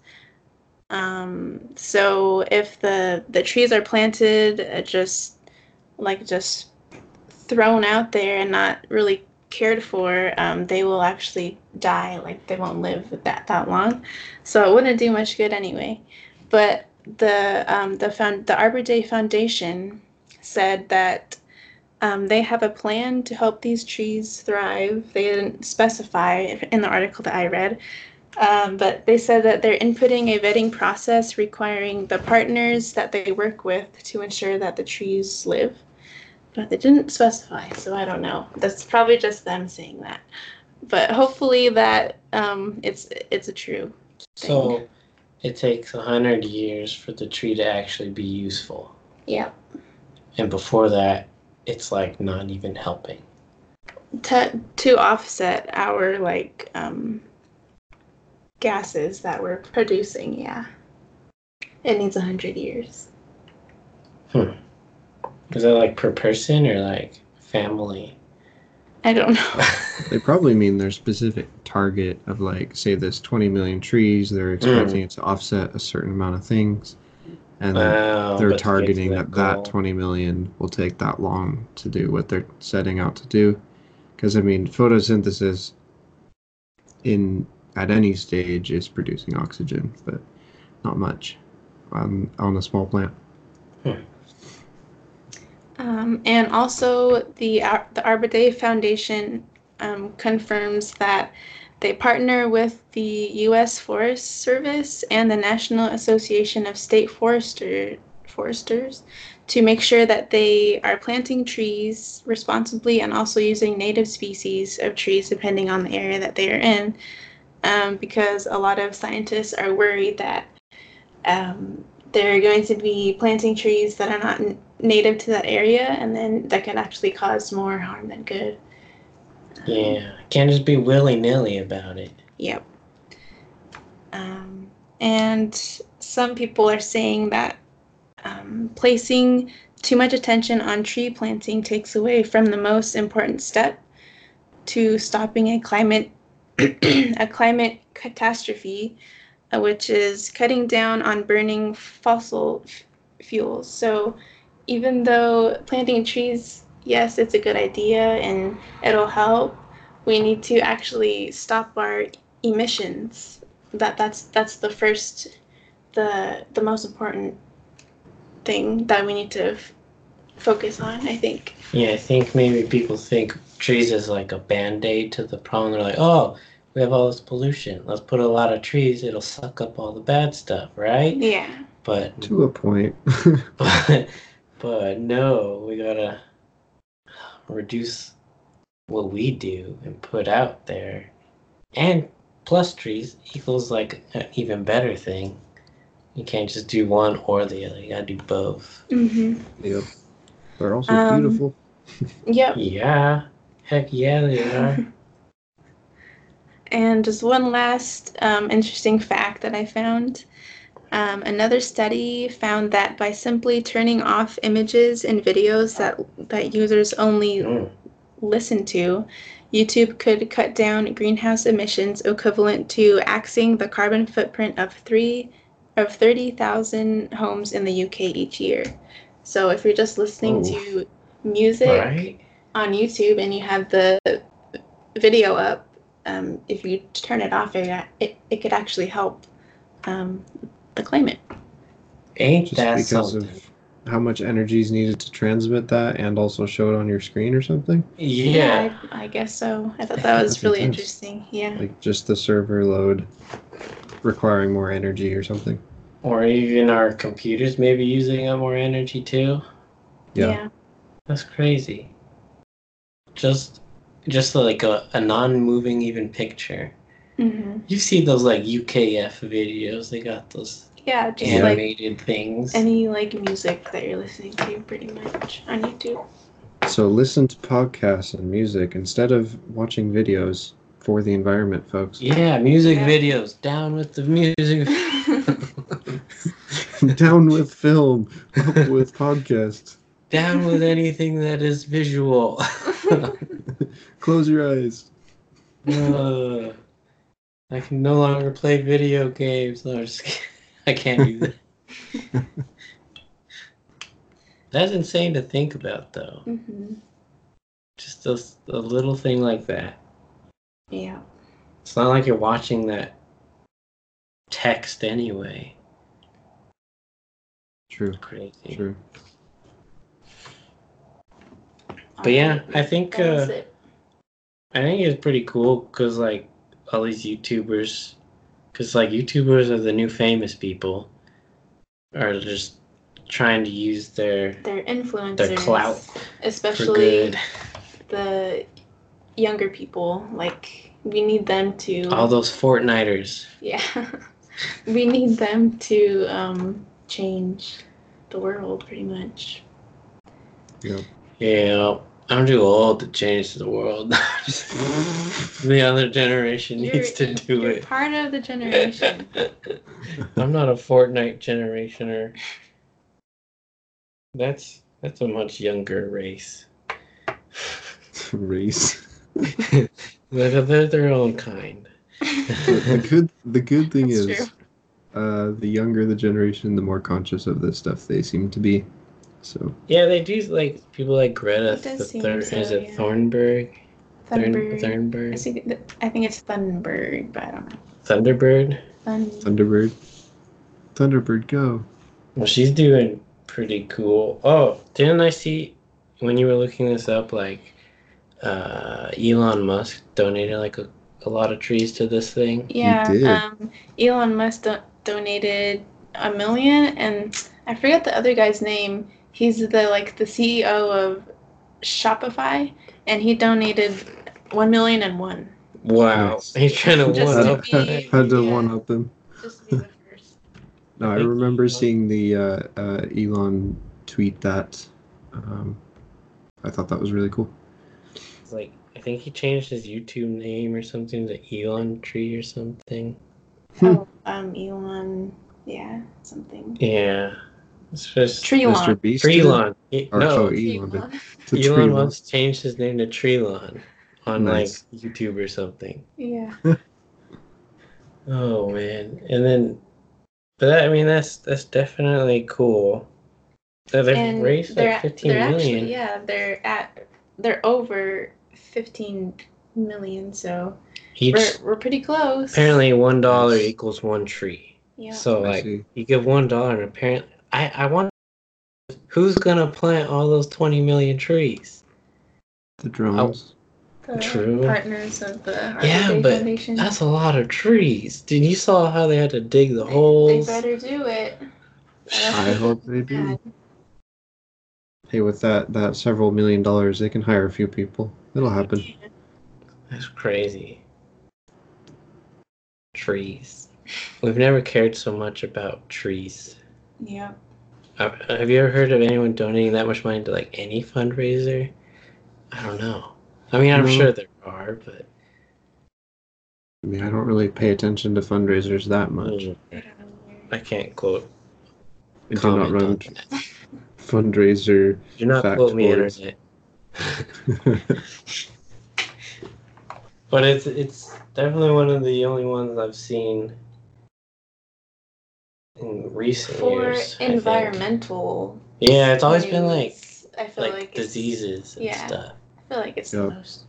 Um, so if the the trees are planted uh, just like just thrown out there and not really cared for, um, they will actually die. Like they won't live that that long, so it wouldn't do much good anyway. But the um, the found the Arbor Day Foundation said that um, they have a plan to help these trees thrive. They didn't specify in the article that I read, um, but they said that they're inputting a vetting process requiring the partners that they work with to ensure that the trees live. but they didn't specify, so I don't know. That's probably just them saying that. But hopefully that um, it's it's a true. So it takes a hundred years for the tree to actually be useful, Yeah. and before that, it's like not even helping. To to offset our like um, gases that we're producing, yeah. It needs a hundred years. Is that like per person or like family? I don't know. They probably mean their specific target of like, say, there's 20 million trees. They're expecting it to offset a certain amount of things, and Wow, they're but to get to targeting that that 20 million will take that long to do what they're setting out to do. Because I mean, photosynthesis in at any stage is producing oxygen, but not much on on a small plant. Um, and also, the the Arbor Day Foundation um, confirms that they partner with the U.S. Forest Service and the National Association of State Forester Foresters to make sure that they are planting trees responsibly and also using native species of trees depending on the area that they are in. Um, because a lot of scientists are worried that um, they're going to be planting trees that are not native to that area, and then that can actually cause more harm than good. Yeah, can't just be willy nilly about it. Yep. Um, and some people are saying that um, placing too much attention on tree planting takes away from the most important step to stopping a climate a climate catastrophe, uh, which is cutting down on burning fossil f- fuels. So, even though planting trees, yes, it's a good idea and it'll help, we need to actually stop our emissions. That that's that's the first, the the most important thing that we need to f- focus on. I think. Yeah, I think maybe people think trees is like a band aid to the problem. They're like, oh, we have all this pollution. Let's put a lot of trees. It'll suck up all the bad stuff, right? Yeah. But To a point. but, but no, we gotta reduce what we do and put out there. And plus trees equals like an even better thing. You can't just do one or the other. You gotta do both. Mhm. yep. They're also Um, beautiful. Yep. Yeah. Heck yeah, they are. And just one last um, interesting fact that I found. Um, another study found that by simply turning off images and videos that that users only Mm. listen to, YouTube could cut down greenhouse emissions equivalent to axing the carbon footprint of three of thirty thousand homes in the UK each year. So if you're just listening Oh. to music Right? on YouTube and you have the video up, um, if you turn it off, it, it, it could actually help um, the climate. Ain't Just that because something? of how much energy is needed to transmit that and also show it on your screen or something. yeah. I, I guess so. I thought that was That's really intense. interesting. Yeah. Like just the server load requiring more energy or something. Or even our computers maybe using up more energy too. Yeah. That's crazy. Just just like a, a non-moving even picture. Hmm You see those like UKF videos, they got those Yeah, just like animated things. any like music that you're listening to, pretty much on YouTube. So listen to podcasts and music instead of watching videos for the environment, folks. yeah, music Yeah. videos. Down with the music. Down with film, up with podcasts. Down with anything that is visual. Close your eyes. Uh, I can no longer play video games. No, I'm just. I can't do that. That's insane to think about, though. hmm Just a, a little thing like that. Yeah. It's not like you're watching that text anyway. True, Crazy. true. But yeah, I think uh. I think it's pretty cool because like all these YouTubers, because like YouTubers are the new famous people, are just trying to use their Their influencers, their clout for especially good. the younger people. Like we need them to. All those Fortniters. yeah, we need them to um, change the world, pretty much. Yeah. Yeah, I'm too old to change the world. The other generation needs to You're- do you're it. Part of the generation. I'm not a Fortnite generationer. That's that's a much younger race. Race. They're, they're their own kind. the good the good thing That's is uh the younger the generation the more conscious of this stuff they seem to be so Yeah, they do like people like Greta. It does the seem Thur- so, is it yeah. Thornberg? Thorn- Thunberg. I, Thornberg. see, I think it's Thunberg, but I don't know. Thunderbird. Thun- thunderbird thunderbird go Well, she's doing pretty cool. Oh, didn't I see when you were looking this up? Like, uh, Elon Musk donated like a, a lot of trees to this thing. yeah, did. um, Elon Musk do- donated a million, and I forget the other guy's name. He's the like the CEO of Shopify, and he donated one million and one. Wow, Nice. he's trying to Just one to up. be- had to yeah. one up them Just to be the first. no i remember seeing the uh, uh elon tweet that um i thought that was really cool It's like I think he changed his YouTube name or something to Elon Tree or something. Hmm. Oh, um, Elon, yeah, something. Yeah, it's just Tree mr beast did? Treelon. E- No, elon did. Elon. To Elon Treelon. Musk changed his name to Treelon on Nice. like YouTube or something. Yeah. Oh man, and then, but that, I mean that's that's definitely cool. So they've and raised they're, like fifteen they're million. actually yeah they're at they're over 15 million so Each we're, we're pretty close apparently one dollar equals one tree. yeah So I like see. you give one dollar, and apparently I I want who's gonna plant all those twenty million trees? the drones oh. the True. partners of the Arbor Yeah, Day but Foundation That's a lot of trees. Dude, you saw how they had to dig the they, they better do it i hope they do hey with that that several million dollars they can hire a few people it'll happen That's crazy. Trees. We've never cared so much about trees. Yeah Uh, Have you ever heard of anyone donating that much money to like any fundraiser? I don't know. I mean, I'm No. sure there are, but I mean, I don't really pay attention to fundraisers that much. mm, I don't know. I can't quote. I do not run on that. fundraiser. Do not fact quote me, internet. But it's it's definitely one of the only ones I've seen in recent for years. I think. environmental Yeah, it's always been like i feel like, like, diseases and yeah. stuff. i feel like it's Yeah. the most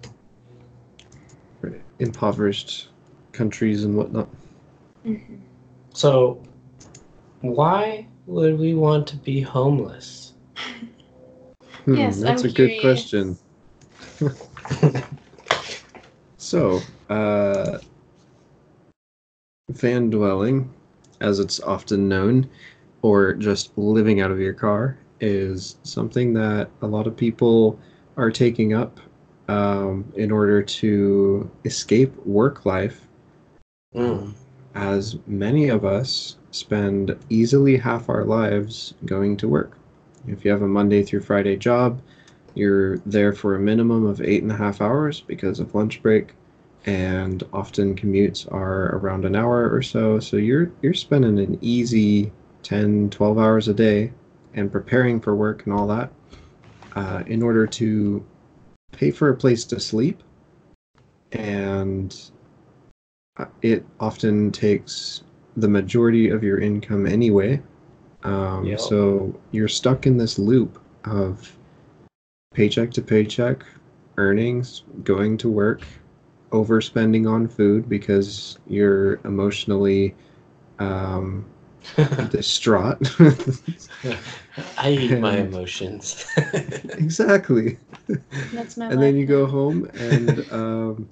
impoverished countries and whatnot. Mhm. So, why would we want to be homeless? Hmm, Yes, that's I'm a good question. So, uh, van dwelling, as it's often known, or just living out of your car, is something that a lot of people are taking up um, in order to escape work life Mm. as many of us spend easily half our lives going to work. If you have a Monday through Friday job, you're there for a minimum of eight and a half hours because of lunch break, and often commutes are around an hour or so. So you're you're spending an easy 10, 12 hours a day and preparing for work and all that uh, in order to pay for a place to sleep and uh, it often takes the majority of your income anyway. Um, Yep. So you're stuck in this loop of paycheck to paycheck, earnings, going to work, overspending on food because you're emotionally um, distraught. I eat my emotions. exactly. that's my and then life you go home and um,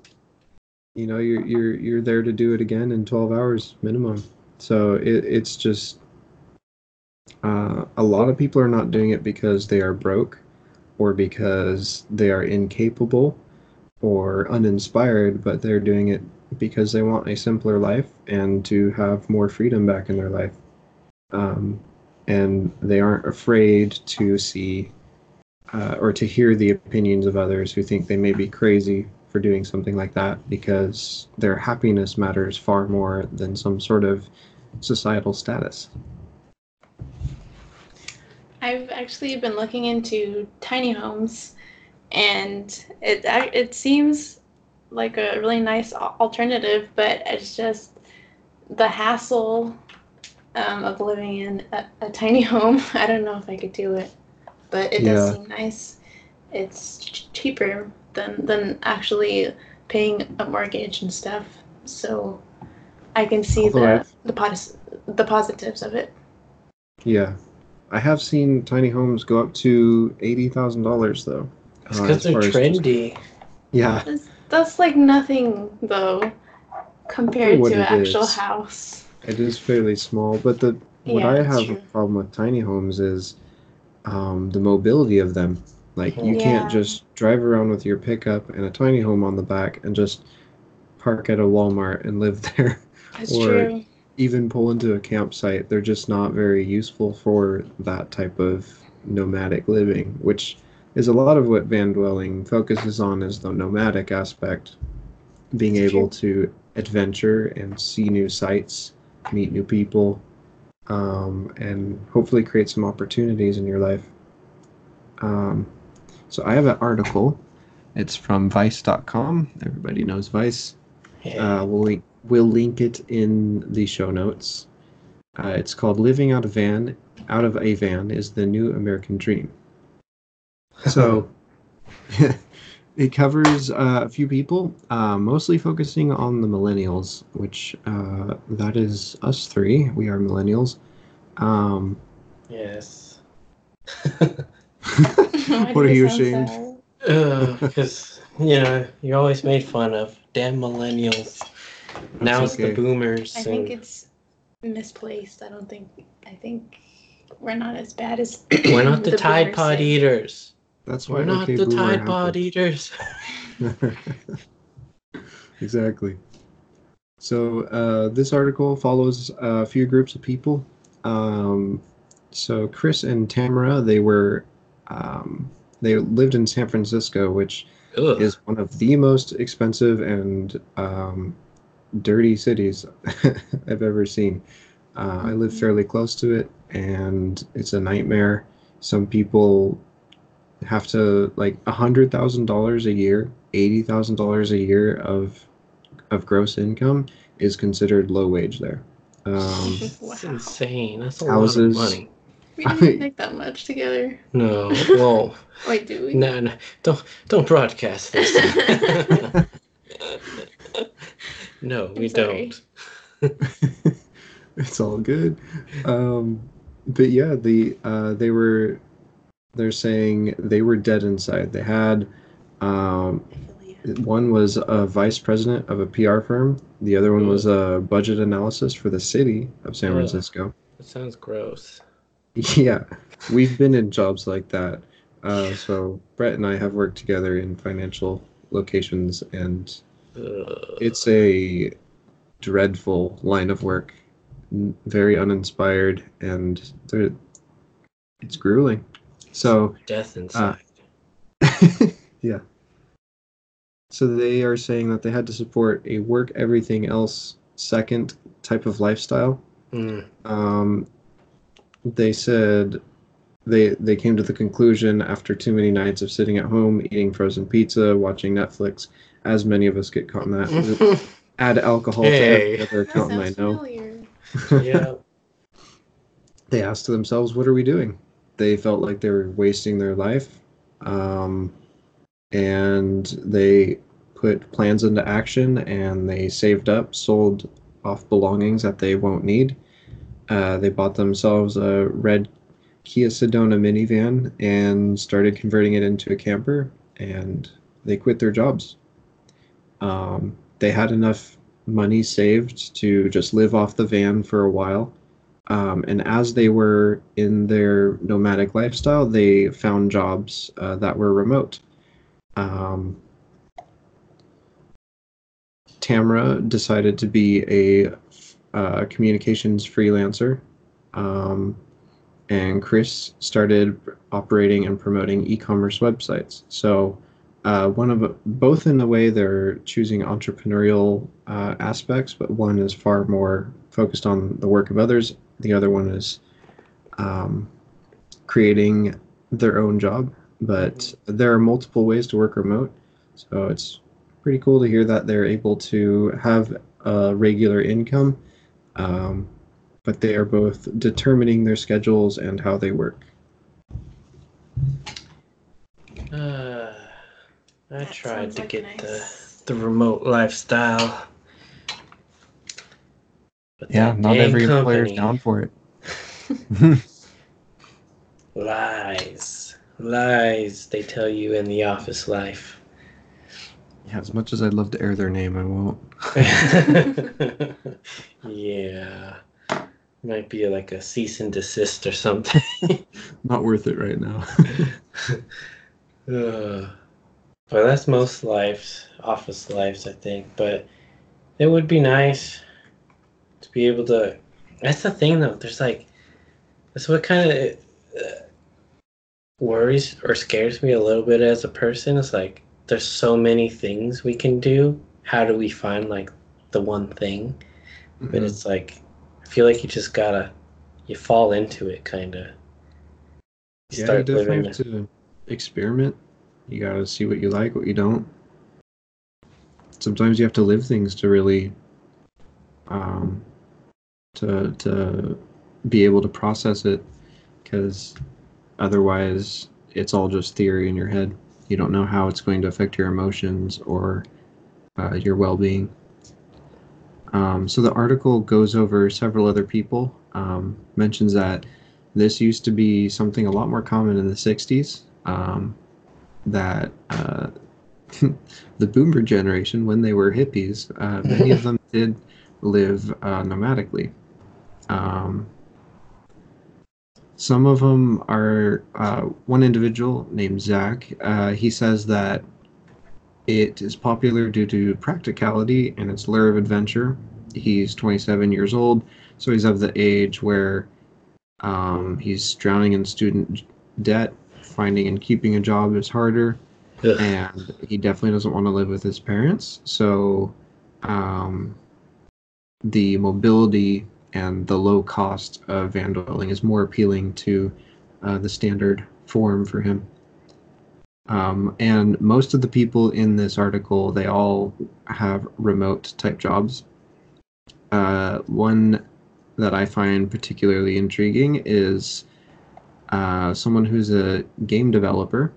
you know you're you're you're there to do it again in 12 hours minimum so it, it's just Uh, a lot of people are not doing it because they are broke or because they are incapable or uninspired, but they're doing it because they want a simpler life and to have more freedom back in their life. Um, and they aren't afraid to see uh, or to hear the opinions of others who think they may be crazy for doing something like that because their happiness matters far more than some sort of societal status. I've actually been looking into tiny homes, and it it seems like a really nice alternative, but it's just the hassle um, of living in a, a tiny home. I don't know if I could do it, but it does seem nice. It's ch- cheaper than than actually paying a mortgage and stuff. So I can see Although the I've- the, pos- the positives of it. Yeah, I have seen tiny homes go up to eighty thousand dollars though. It's uh, because as they're far as just- trendy. yeah, That's, that's like nothing though compared to an actual is. house. it is fairly small, but the what Yeah, I that's have a problem with tiny homes is um, the mobility of them. Like you Yeah. can't just drive around with your pickup and a tiny home on the back and just park at a Walmart and live there. That's Or- true. Even pull into a campsite. They're just not very useful for that type of nomadic living, which is a lot of what van dwelling focuses on is the nomadic aspect, being able to adventure and see new sights, meet new people, um, and hopefully create some opportunities in your life. Um, so I have an article. It's from Vice.com. Everybody knows Vice. Yeah. Uh, we'll link we'll link it in the show notes. Uh, it's called "Living Out of Van Out of a Van is the New American Dream." So, it covers uh, a few people, uh, mostly focusing on the millennials, which uh, that is us three. We are millennials. Um, yes. What are you ashamed? Because, you know, you're always made fun of. Damn millennials. Now it's okay. the boomers. I think it's misplaced. I don't think. I think we're not as bad as. we're not the, Tide boomers Pod say. eaters. That's why We're not OK the Boomer Tide. Pod eaters. exactly. So uh, this article follows a few groups of people. Um, so Chris and Tamara, they were um, they lived in San Francisco, which Ugh. is one of the most expensive and um, dirty cities I've ever seen. Uh, I live Mhm. fairly close to it, and it's a nightmare. Some people have to like a hundred thousand dollars a year, eighty thousand dollars a year of of gross income is considered low wage there. Um, That's Wow. insane. That's a Houses. lot of money. We didn't make that much together. No, well, Wait, do we? no, no, don't don't broadcast this. no, we sorry. don't. it's all good. Um, but yeah, the uh, they were they're saying they were dead inside. They had um, one was a vice president of a PR firm. The other one was a budget analysis for the city of San. Francisco. That sounds gross. Yeah, we've been in jobs like that. Uh, so Brett and I have worked together in financial locations, and Ugh. it's a dreadful line of work. Very uninspired, and it's grueling. So death inside. yeah. So they are saying that they had to support a work everything else second type of lifestyle. Mm. Um, they said they they came to the conclusion after too many nights of sitting at home eating frozen pizza, watching Netflix, as many of us get caught in that. Add alcohol Hey. to every other That accountant I sounds know. familiar. yeah. they asked themselves, "What are we doing?" They felt like they were wasting their life, um, and they put plans into action. And they saved up, sold off belongings that they won't need. Uh, they bought themselves a red Kia Sedona minivan and started converting it into a camper. And they quit their jobs. Um, they had enough money saved to just live off the van for a while Um, and as they were in their nomadic lifestyle, they found jobs uh, that were remote. Um, Tamra decided to be a uh, communications freelancer, um, and Chris started operating and promoting e-commerce websites. So, uh, one of both in the way they're choosing entrepreneurial uh, aspects, but one is far more focused on the work of others. The other one is um, creating their own job. But there are multiple ways to work remote, so it's pretty cool to hear that they're able to have a regular income, um, but they are both determining their schedules and how they work. Uh, I That tried to like get nice. the the remote lifestyle. But Yeah, not every employer's company- down for it. Lies, lies. They tell you in the office life. Yeah, as much as I'd love to air their name, I won't. yeah, might be like a cease and desist or something. Not worth it right now. Uh, Ugh. But that's most lives, office lives, I think. But it would be nice be able to. That's the thing, though. There's like, that's what kind of uh, worries or scares me a little bit as a person. It's like there's so many things we can do. How do we find like the one thing? But it's like, I feel like you just gotta, you fall into it, kind of. yeah, you definitely have to experiment. You gotta see what you like, what you don't. Sometimes you have to live things to really, um, to to be able to process it, because otherwise it's all just theory in your head. You don't know how it's going to affect your emotions or uh, your well-being. Um, so the article goes over several other people. Um, mentions that this used to be something a lot more common in the 60s. Um, that uh, the boomer generation, when they were hippies, uh, many of them did live uh, nomadically. Um, some of them are uh, one individual named Zach. Uh, he says that it is popular due to practicality and its lure of adventure. He's 27 years old, so he's of the age where um, he's drowning in student debt. Finding and keeping a job is harder, Ugh. and he definitely doesn't want to live with his parents. So, um, the mobility and the low cost of van dwelling is more appealing to uh, the standard form for him. Um, and most of the people in this article, they all have remote type jobs. Uh, one that I find particularly intriguing is uh, someone who's a game developer.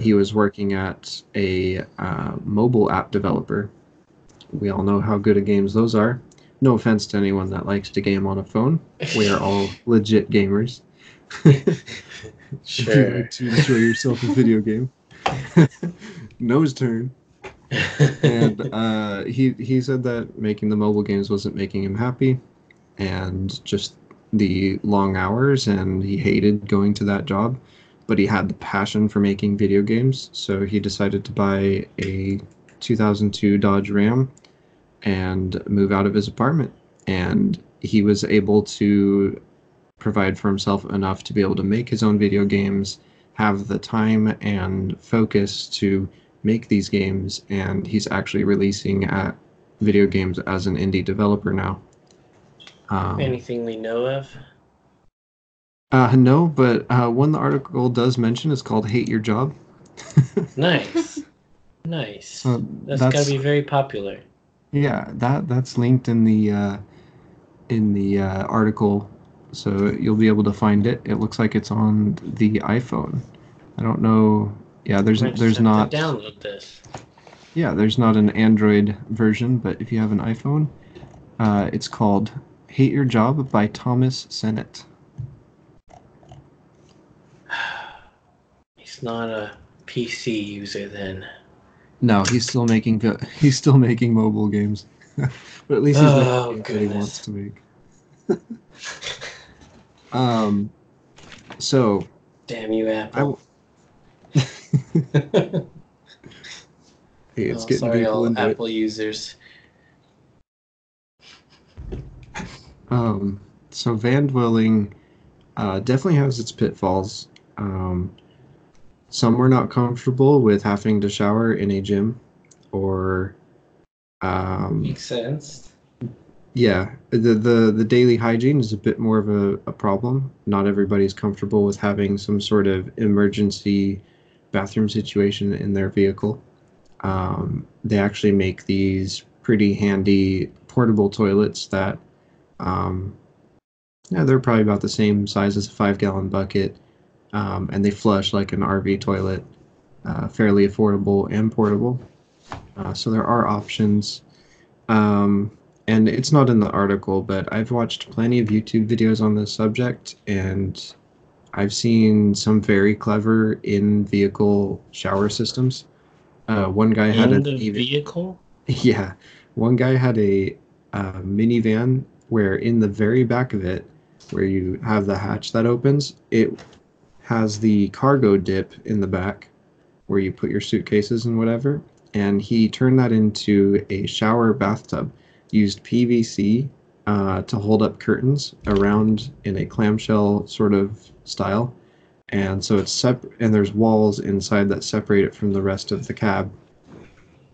He was working at a uh, mobile app developer. We all know how good at games those are. No offense to anyone that likes to game on a phone. We are all legit gamers. If you Sure. like to enjoy yourself a video game. Nose turn. and uh, he he said that making the mobile games wasn't making him happy, and just the long hours, and he hated going to that job, but he had the passion for making video games, so he decided to buy a 2002 Dodge Ram and move out of his apartment, and he was able to provide for himself enough to be able to make his own video games, have the time and focus to make these games, and he's actually releasing at video games as an indie developer now. Um, Anything we know of? uh, no, but uh, one the article does mention is called "Hate Your Job." Nice. nice. So that's that's- gotta be very popular. Yeah, that that's linked in the uh, in the uh, article, so you'll be able to find it. It looks like it's on the iPhone. I don't know. Yeah, there's there's not. download this. Yeah, there's not an Android version, but if you have an iPhone, uh, it's called "Hate Your Job" by Thomas Sennett. He's not a PC user then. No, he's still making he's still making mobile games, but at least he's Oh, making that he wants to make. Um, so Damn you, Apple. w- hey, it's Oh, getting sorry, people all into it. Apple users. Um, so van dwelling uh, definitely has its pitfalls. Um, some were not comfortable with having to shower in a gym, or um, Makes sense. yeah, the, the the daily hygiene is a bit more of a, a problem. Not everybody's comfortable with having some sort of emergency bathroom situation in their vehicle. Um, they actually make these pretty handy portable toilets that, um, yeah, they're probably about the same size as a five gallon bucket, um, and they flush like an RV toilet, uh, fairly affordable and portable. Uh, so there are options. Um, and it's not in the article, but I've watched plenty of YouTube videos on this subject, and I've seen some very clever in-vehicle shower systems. Uh, one guy had In a the vehicle? yeah, one guy had a uh, minivan where in the very back of it, where you have the hatch that opens, it has the cargo dip in the back, where you put your suitcases and whatever. And he turned that into a shower bathtub. Used PVC uh, to hold up curtains around in a clamshell sort of style, and so it's sep- and there's walls inside that separate it from the rest of the cab.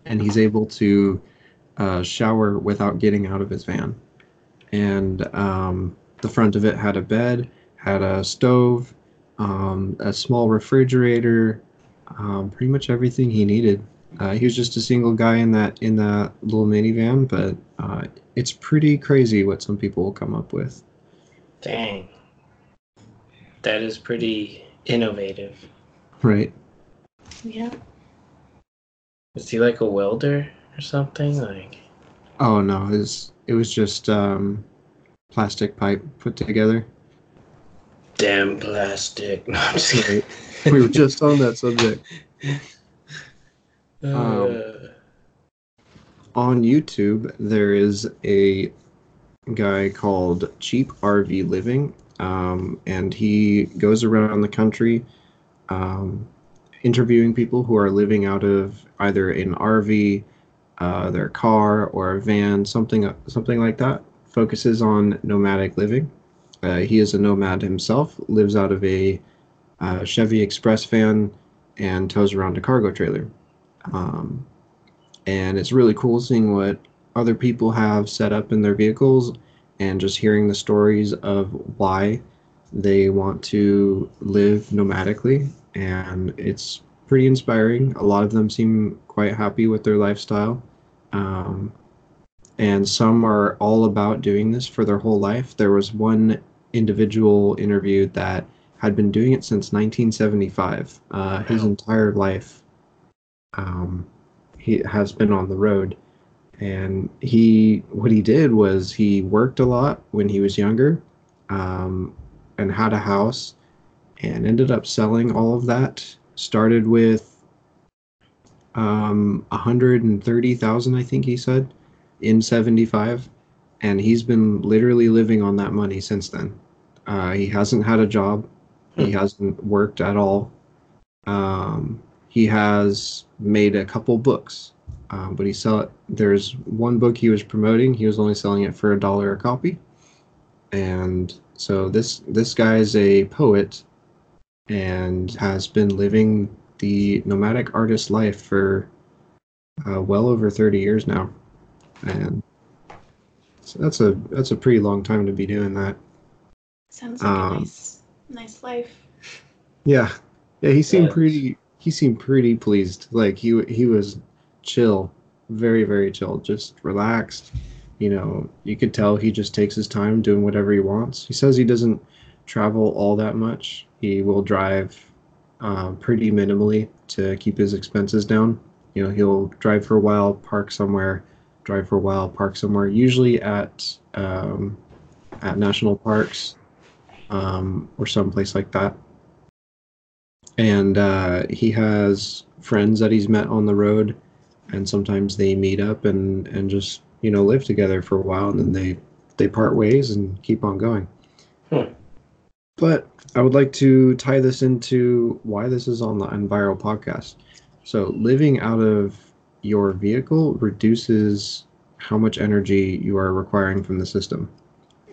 And he's able to uh, shower without getting out of his van. And um, the front of it had a bed, had a stove, um, a small refrigerator, um, pretty much everything he needed. Uh, he was just a single guy in that in that little minivan, but uh, it's pretty crazy what some people will come up with. Dang. That is pretty innovative. Right? Yeah. Is he like a welder or something? Like, Oh no, it was it was just um, plastic pipe put together. Damn plastic. No, I'm just kidding. We were just on that subject. Um, Uh, on YouTube, there is a guy called Cheap RV Living, um, and he goes around the country um, interviewing people who are living out of either an RV, uh, their car, or a van, something something like that. Focuses on nomadic living. Uh, he is a nomad himself, lives out of a uh, Chevy Express van, and tows around a cargo trailer. Um, and it's really cool seeing what other people have set up in their vehicles and just hearing the stories of why they want to live nomadically. And it's pretty inspiring. A lot of them seem quite happy with their lifestyle. Um, and some are all about doing this for their whole life. There was one individual interviewed that had been doing it since 1975 uh, his entire life um, he has been on the road. And he what he did was he worked a lot when he was younger um, and had a house and ended up selling all of that. Started with um, 130000 i think he said in 75 and he's been literally living on that money since then. Uh, he hasn't had a job. He hasn't worked at all. Um, he has made a couple books um, but he sell it there's one book he was promoting. He was only selling it for a dollar a copy. And so this this guy is a poet and has been living the nomadic artist life for uh, well over 30 years now. And so that's a that's a pretty long time to be doing that Sounds like Um, a nice, nice life. Yeah, yeah. He seemed Yes. pretty. He seemed pretty pleased. Like he he was chill, very very chill, just relaxed. You know, you could tell he just takes his time doing whatever he wants. He says he doesn't travel all that much. He will drive uh, pretty minimally to keep his expenses down. You know, he'll drive for a while, park somewhere, drive for a while, park somewhere. Usually at um, at national parks um, or someplace like that and uh, he has friends that he's met on the road and sometimes they meet up and and just you know live together for a while and then they they part ways and keep on going Hmm. But I would like to tie this into why this is on the Enviro podcast. So, living out of your vehicle reduces how much energy you are requiring from the system.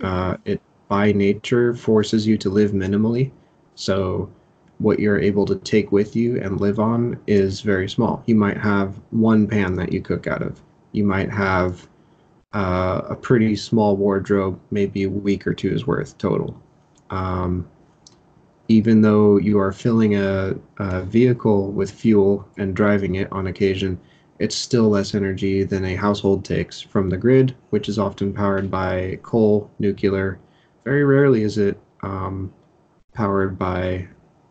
Uh, it by nature forces you to live minimally. So, what you're able to take with you and live on is very small. You might have one pan that you cook out of. You might have uh, a pretty small wardrobe, maybe a week or two's worth total. Um, even though you are filling a, a vehicle with fuel and driving it on occasion, it's still less energy than a household takes from the grid, which is often powered by coal, nuclear. Very rarely is it um, powered by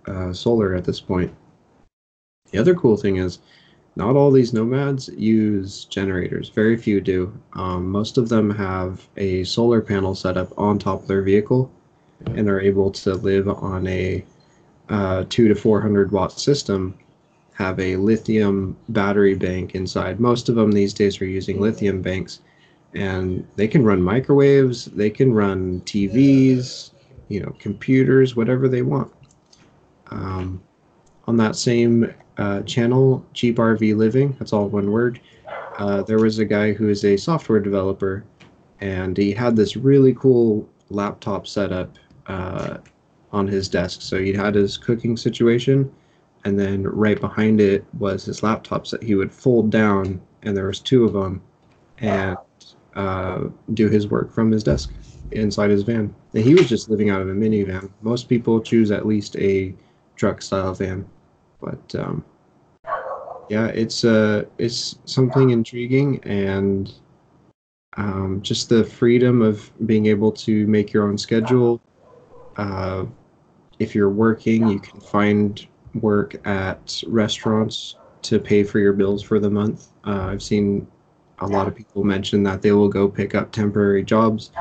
uh, solar at this point. The other cool thing is, not all these nomads use generators. Very few do. Um, most of them have a solar panel set up on top of their vehicle, and are able to live on a uh, two to four hundred watt system. Have a lithium battery bank inside. Most of them these days are using lithium banks, and they can run microwaves. They can run TVs, you know, computers, whatever they want. Um, on that same uh, channel, Cheap RV Living, that's all one word, uh, there was a guy who is a software developer, and he had this really cool laptop setup uh, on his desk. So he had his cooking situation, and then right behind it was his laptops that he would fold down, and there was two of them, and uh, do his work from his desk inside his van. And he was just living out of a minivan. Most people choose at least a truck style van, but um, yeah, it's uh, it's something intriguing and um, just the freedom of being able to make your own schedule. Uh, if you're working, you can find work at restaurants to pay for your bills for the month. Uh, I've seen a lot of people mention that they will go pick up temporary jobs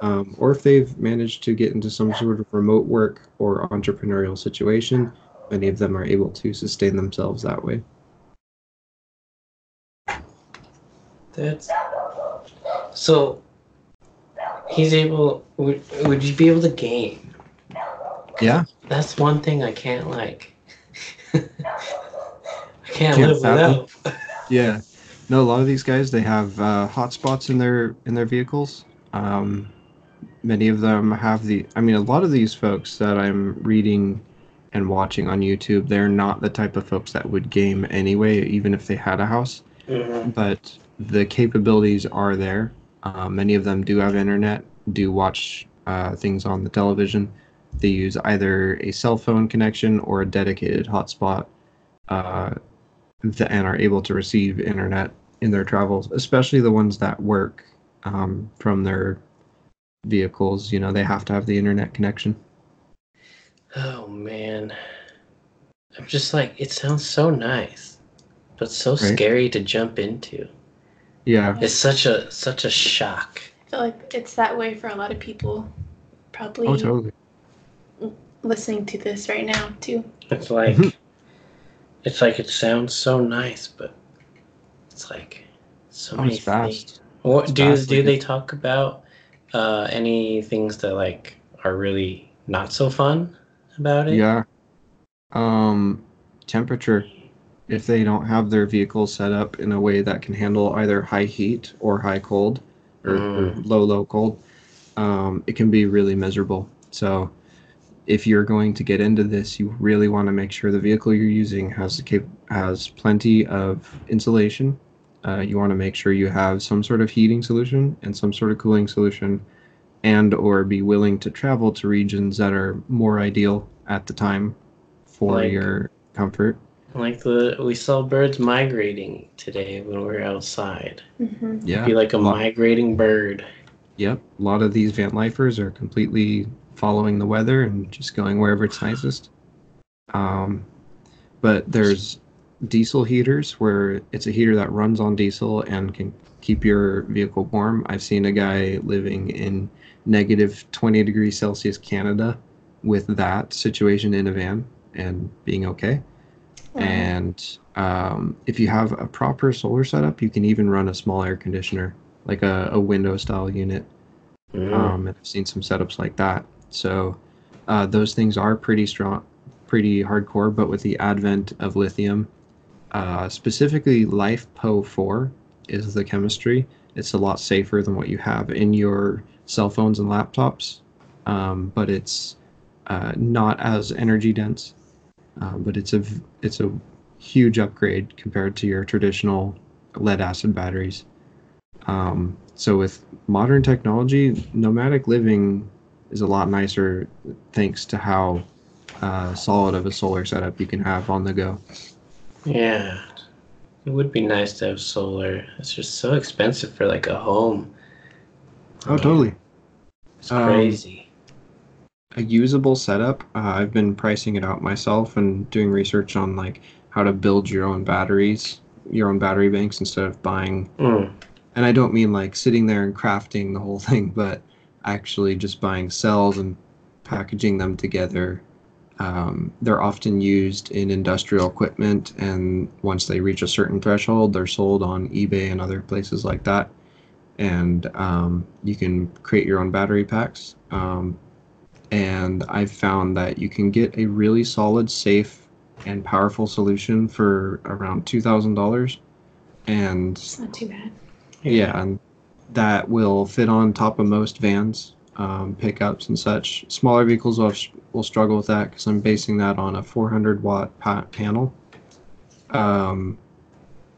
um, or if they've managed to get into some sort of remote work or entrepreneurial situation, many of them are able to sustain themselves that way. That's so. He's able. Would would you be able to game? Yeah, That's one thing I can't like. I can't, Can't live without. yeah. No, a lot of these guys they have uh, hotspots in their in their vehicles. Um, many of them have the. I mean, a lot of these folks that I'm reading and watching on YouTube, they're not the type of folks that would game anyway, even if they had a house. Mhm. but the capabilities are there. Uh, many of them do have internet, do watch uh, things on the television. They use either a cell phone connection or a dedicated hotspot, uh, th- and are able to receive internet in their travels, especially the ones that work um, from their vehicles. You know, they have to have the internet connection. Oh man, I'm just like it sounds so nice, but so Right. scary to jump into. Yeah, It's such a such a shock. I feel like it's that way for a lot of people. Probably oh, totally. Listening to this right now too. It's like Mhm. it's like it sounds so nice, but it's like so Oh, many it's fast. things. What It's do fast, do like they it- talk about? Uh, any things that like are really not so fun about it? Yeah. Um, temperature. If they don't have their vehicle set up in a way that can handle either high heat or high cold, or, or Mm. low low cold, um, it can be really miserable. So, if you're going to get into this, you really want to make sure the vehicle you're using has the cap- has plenty of insulation. Uh, you want to make sure you have some sort of heating solution and some sort of cooling solution, and or be willing to travel to regions that are more ideal at the time for Like- your comfort. Like the we saw birds migrating today when we were outside. hmm Yeah. Be like a Lot- migrating bird. Yep. A lot of these van lifers are completely following the weather and just going wherever it's nicest. Um, but there's diesel heaters where it's a heater that runs on diesel and can keep your vehicle warm. I've seen a guy living in negative 20 degrees Celsius Canada with that situation in a van and being okay. And um, if you have a proper solar setup, you can even run a small air conditioner, like a, a window style unit. Mm. Um, and I've seen some setups like that. So uh, those things are pretty strong, pretty hardcore. But with the advent of lithium, uh, specifically LiFePO four is the chemistry. It's a lot safer than what you have in your cell phones and laptops, um, but it's uh, not as energy dense. Uh, but it's a it's a huge upgrade compared to your traditional lead acid batteries. Um, so with modern technology, nomadic living is a lot nicer thanks to how uh, solid of a solar setup you can have on the go. Yeah. It would be nice to have solar. It's just so expensive for like a home. Oh, totally. It's Um, crazy. a usable setup. Uh, I've been pricing it out myself and doing research on like how to build your own batteries, your own battery banks instead of buying. Mm. And I don't mean like sitting there and crafting the whole thing, but actually just buying cells and packaging them together. Um, they're often used in industrial equipment, and once they reach a certain threshold, they're sold on eBay and other places like that. And um, you can create your own battery packs. Um, and I've found that you can get a really solid, safe, and powerful solution for around two thousand dollars, and It's not too bad. yeah, and that will fit on top of most vans, um, pickups, and such. Smaller vehicles will, will struggle with that because I'm basing that on a 400 watt pa- panel. Um,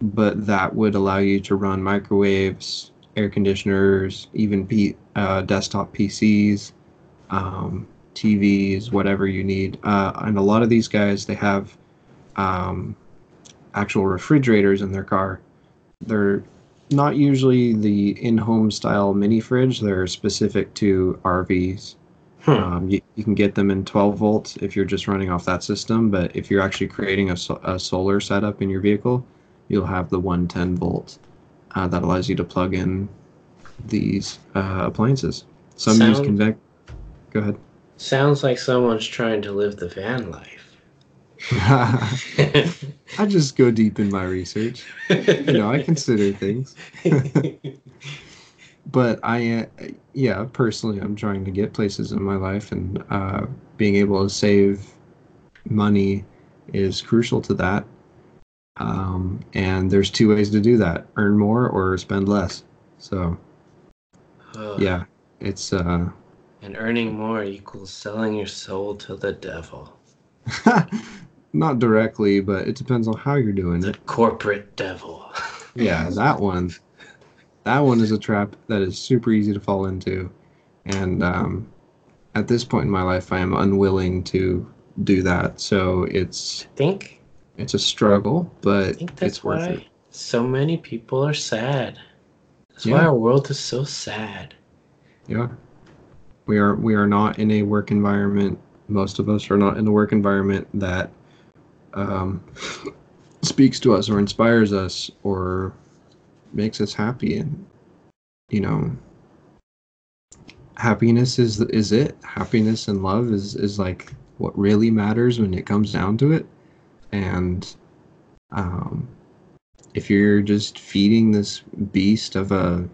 but that would allow you to run microwaves, air conditioners, even P- uh, desktop PCs, um, TVs, whatever you need. Uh, and a lot of these guys, they have um, actual refrigerators in their car. They're not usually the in-home style mini fridge. They're specific to RVs. Hmm. Um, you, you can get them in 12 volts if you're just running off that system, but if you're actually creating a, a solar setup in your vehicle, you'll have the 110 volt uh, that allows you to plug in these uh, appliances. Some use Sound- convect. Go ahead. Sounds like someone's trying to live the van life. I just go deep in my research. You know, I consider things. but I, uh, yeah, personally, I'm trying to get places in my life, and uh, being able to save money is crucial to that. Um, and there's two ways to do that: earn more or spend less. So, Ugh. yeah, it's uh, And earning more equals selling your soul to the devil. not directly, but it depends on how you're doing The it. corporate devil. Yeah, that one. That one is a trap that is super easy to fall into, and um, at this point in my life, I am unwilling to do that. So it's I think it's a struggle, I but think that's it's worth why it. so many people are sad. That's Yeah. why our world is so sad. Yeah, we are we are not in a work environment. Most of us are not in a work environment that um, speaks to us or inspires us or makes us happy. And you know, happiness is is it. Happiness and love is is like what really matters when it comes down to it. And um, if you're just feeding this beast of a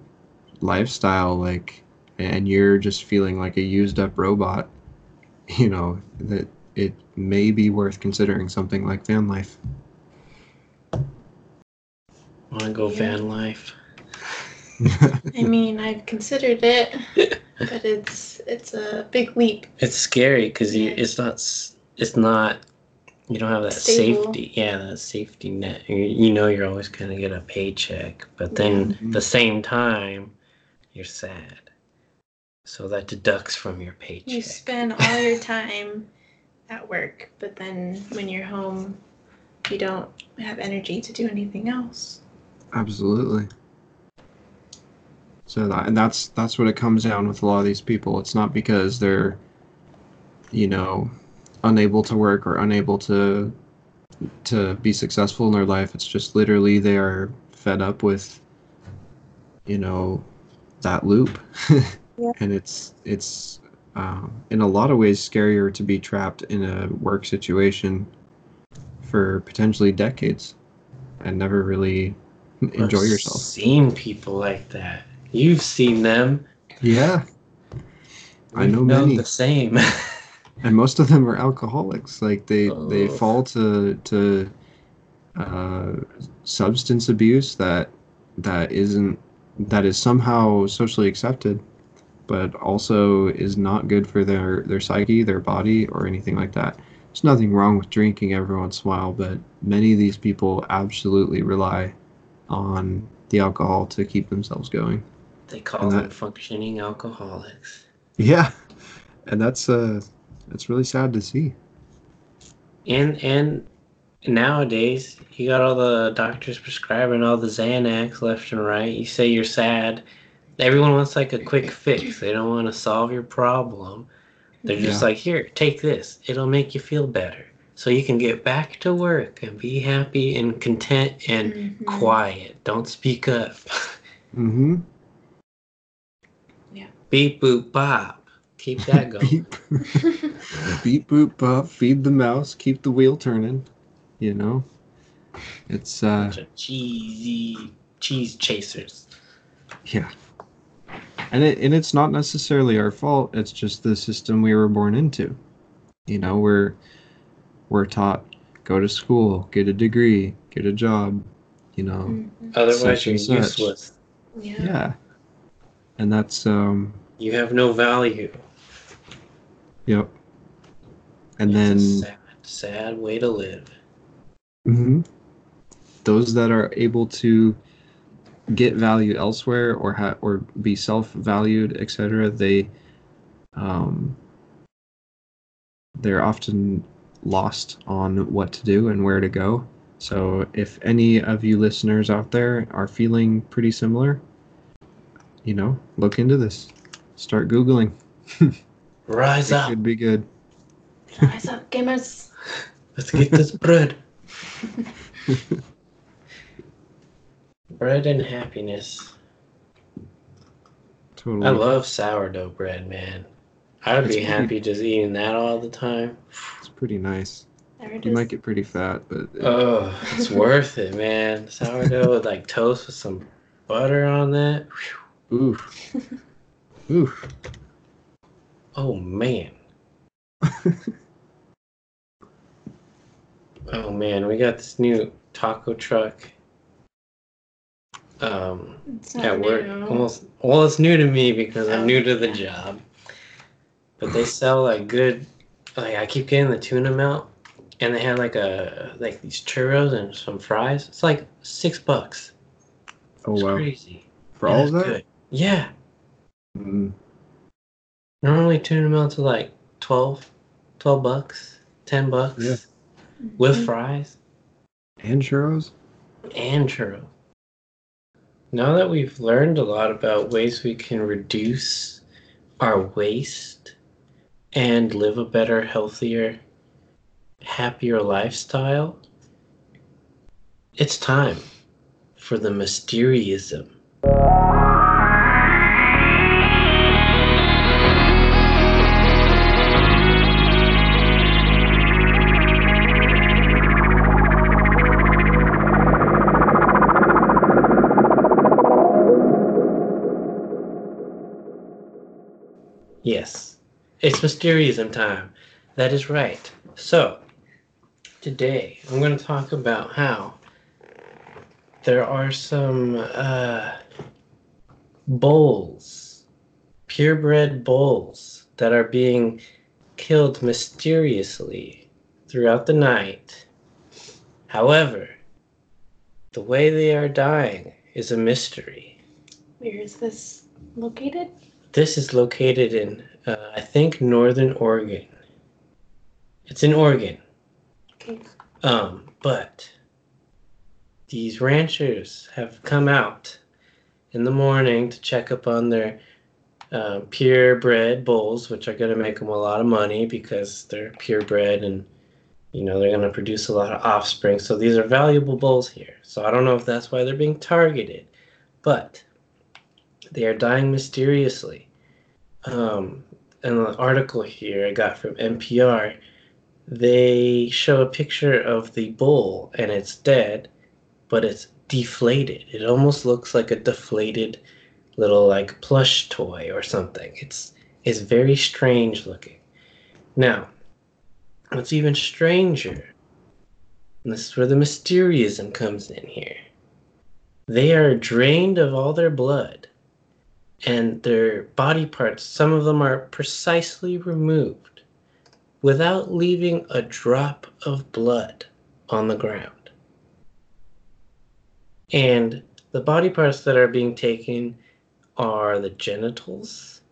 lifestyle like and you're just feeling like a used up robot you know that it may be worth considering something like van life Wanna go Yeah. van life? I mean, I've considered it, but it's it's a big leap. It's scary because you Yeah. it's not it's not you don't have that Stable. safety yeah that safety net you, you know you're always gonna get a paycheck but then Yeah. at the same time you're sad so that deducts from your paycheck You spend all your time at work, but then when you're home, you don't have energy to do anything else. absolutely so that, and that's that's what it comes down with a lot of these people it's not because they're you know unable to work or unable to to be successful in their life it's just literally they are fed up with you know that loop Yeah. and it's it's um, in a lot of ways scarier to be trapped in a work situation for potentially decades and never really enjoy I've yourself seen people like that you've seen them yeah I know many. the same and most of them are alcoholics. Like they they Oh. fall to to uh, substance abuse that that isn't that is somehow socially accepted, but also is not good for their their psyche, their body, or anything like that. There's nothing wrong with drinking every once in a while, but many of these people absolutely rely on the alcohol to keep themselves going. They call And them that- functioning alcoholics. Yeah, and that's uh that's really sad to see. And and nowadays you got all the doctors prescribing all the Xanax left and right. You say you're sad. Everyone wants like a quick fix. They don't want to solve your problem. They're just Yeah. like, here, take this. It'll make you feel better. So you can get back to work and be happy and content and Mhm. quiet. Don't speak up. Mm-hmm. Yeah. Beep boop bop. Keep that going. Beep, beep, boop, bop. Feed the mouse. Keep the wheel turning. You know, it's uh, Bunch of cheesy cheese chasers. yeah, and it and it's not necessarily our fault. It's just the system we were born into. You know, we're we're taught go to school, get a degree, get a job. You know, Mhm. Otherwise, Such you're such. useless. Yeah. yeah, and that's um, You have no value. yep. And It's a then sad, sad way to live. mm-hmm. Those that are able to get value elsewhere or ha- or be self-valued, etc., they um, they're often lost on what to do and where to go. So, if any of you listeners out there are feeling pretty similar, you know, look into this. Start googling. Rise It up. could be good. Rise up, gamers. Let's get this bread. bread and happiness. Totally. I love sourdough bread, man. I would It's be pretty- happy just eating that all the time. It's pretty nice. There it You is. might get pretty fat, but Oh, it's worth it, man. Sourdough with like toast with some butter on that. Oof, oof. Oh man. oh man, we got this new taco truck. Um, It's not at work. new. Almost well, it's new to me because I'm new to the yeah. job. But they sell like good. Like I keep getting the tuna melt, and they have like a like these churros and some fries. It's like six bucks. Oh It's wow! crazy. For And all of that? good. Yeah. Mm, Normally tuna melts are like 12, 12 bucks, 10 bucks. Yeah. With Mhm. fries and churros. and churros. Now that we've learned a lot about ways we can reduce our waste and live a better, healthier, happier lifestyle, it's time for the mysteriousm. It's mysteriousm time. That is right. So, today I'm going to talk about how there are some uh, bulls, purebred bulls, that are being killed mysteriously throughout the night. However, the way they are dying is a mystery. Where is this located? This is located in, uh, I think, northern Oregon. It's in Oregon. Okay. Um, but these ranchers have come out in the morning to check up on their uh, purebred bulls, which are going to make them a lot of money because they're purebred and you know they're going to produce a lot of offspring. So these are valuable bulls here. So I don't know if that's why they're being targeted, but they are dying mysteriously. Um, in the article here I got from NPR, they show a picture of the bull and it's dead, but it's deflated. It almost looks like a deflated little like plush toy or something. It's it's very strange looking. Now, what's even stranger, and this is where the mysteriousism comes in here. They are drained of all their blood, and their body parts, some of them are precisely removed without leaving a drop of blood on the ground. And the body parts that are being taken are the genitals,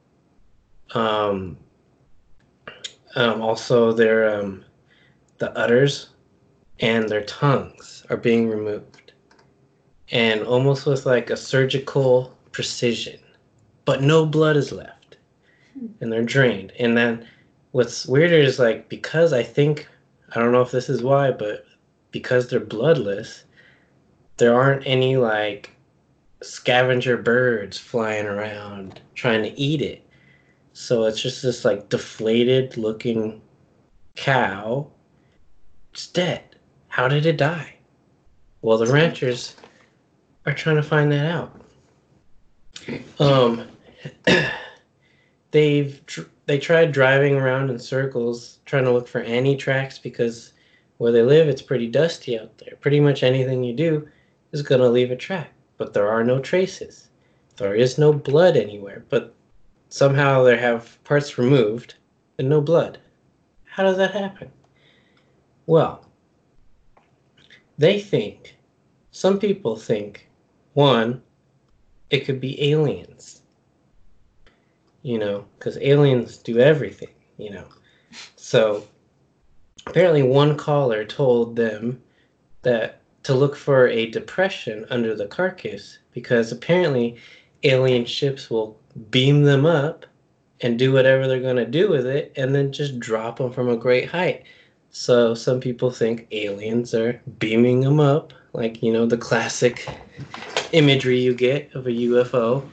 um, um, also their um, the udders and their tongues are being removed, and almost with like a surgical precision, but no blood is left, and they're drained. And then what's weirder is like because I think I don't know if this is why, but because they're bloodless, there aren't any like scavenger birds flying around trying to eat it. So it's just this like deflated looking cow. It's dead. How did it die? Well, the ranchers are trying to find that out. Um, they've tr- they tried driving around in circles trying to look for any tracks because where they live it's pretty dusty out there. Pretty much anything you do is gonna leave a track, but there are no traces. There is no blood anywhere, but somehow they have parts removed and no blood. How does that happen? Well, they think, some people think, one, it could be aliens. You know, because aliens do everything, you know. So apparently, one caller told them that to look for a depression under the carcass because apparently alien ships will beam them up and do whatever they're going to do with it and then just drop them from a great height. So some people think aliens are beaming them up, like, you know, the classic imagery you get of a UFO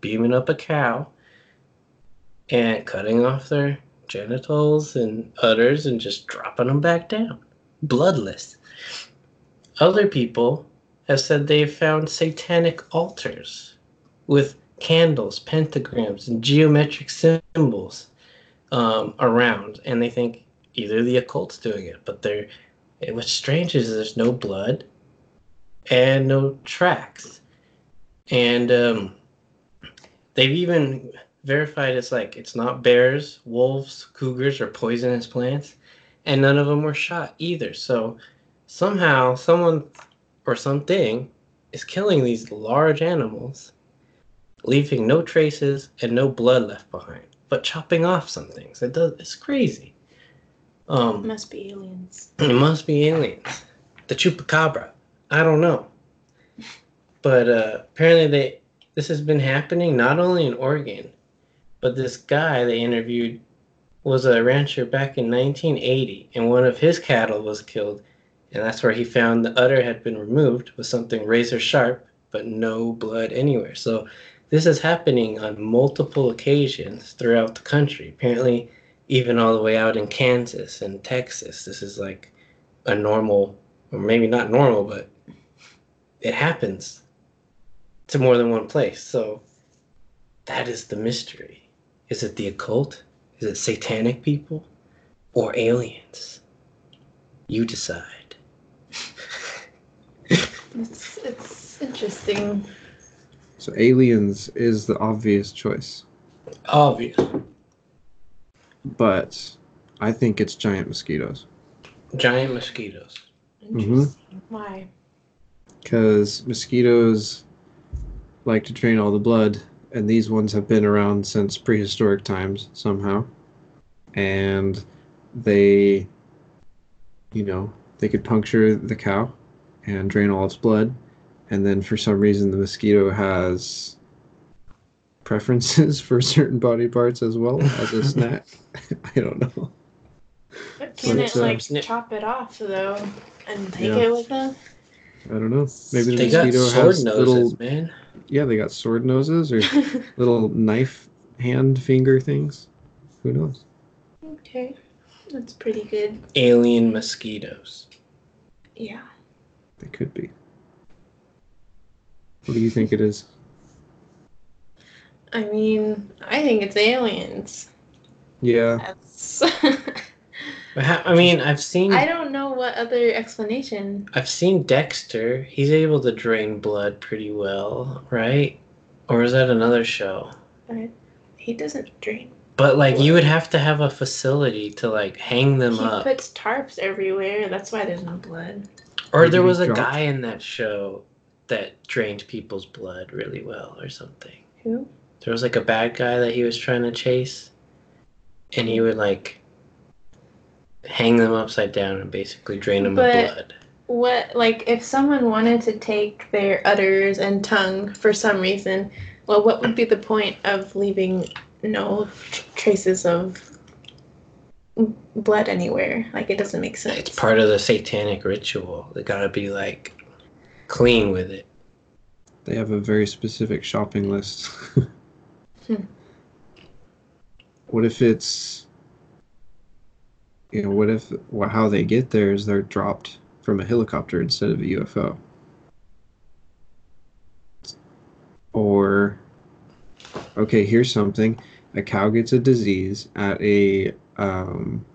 beaming up a cow and cutting off their genitals and udders and just dropping them back down, bloodless. Other people have said they've found satanic altars with candles, pentagrams, and geometric symbols um, around, and they think either the occult's doing it, but they're. What's strange is there's no blood and no tracks, and um, they've even verified it's like it's not bears, wolves, cougars, or poisonous plants, and none of them were shot either. So somehow someone or something is killing these large animals, leaving no traces and no blood left behind, but chopping off some things. It does. It's crazy. Um, Must be aliens. it must be aliens. The chupacabra. I don't know. But uh, apparently they this has been happening not only in Oregon, but this guy they interviewed was a rancher back in 1980, and one of his cattle was killed, and that's where he found the udder had been removed with something razor sharp, but no blood anywhere. So this is happening on multiple occasions throughout the country. Apparently, even all the way out in Kansas and Texas, this is like a normal, or maybe not normal, but it happens to more than one place. So that is the mystery. Is it the occult? Is it satanic people? Or aliens? You decide. It's it's interesting. So aliens is the obvious choice, Obvious. but I think it's giant mosquitoes Giant mosquitoes. Interesting. Mm-hmm. Why? because mosquitoes like to drain all the blood, and these ones have been around since prehistoric times somehow, and they, you know, they could puncture the cow and drain all its blood, and then for some reason the mosquito has preferences for certain body parts as well as a snack. I don't know. But can But, it uh, like snip- chop it off though and take Yeah. it with them? I don't know. Maybe the They got mosquito sword has noses, little man. Yeah, they got sword noses or little knife hand finger things. Who knows? okay, that's pretty good. Alien mosquitoes. Yeah. They could be. What do you think it is? I mean, I think it's aliens. Yeah, That's I mean, I've seen I don't know what other explanation. I've seen Dexter. He's able to drain blood pretty well, right? Or is that another show? Uh, he doesn't drain. But like you would have to have a facility to like hang them he up. He puts tarps everywhere. That's why there's no blood. Or Maybe there was a dropped- guy in that show that drained people's blood really well or something. Who? There was like a bad guy that he was trying to chase and he hmm. would like hang them upside down and basically drain them But- of blood. What like if someone wanted to take their udders and tongue for some reason, well, what would be the point of leaving no tr- traces of blood anywhere? Like it doesn't make sense. It's part of the satanic ritual. They gotta be like clean with it. They have a very specific shopping list. Hmm. What if it's, you know, what if how they get there is they're dropped from a helicopter instead of a UFO? Or, okay, here's something: a cow gets a disease at a um,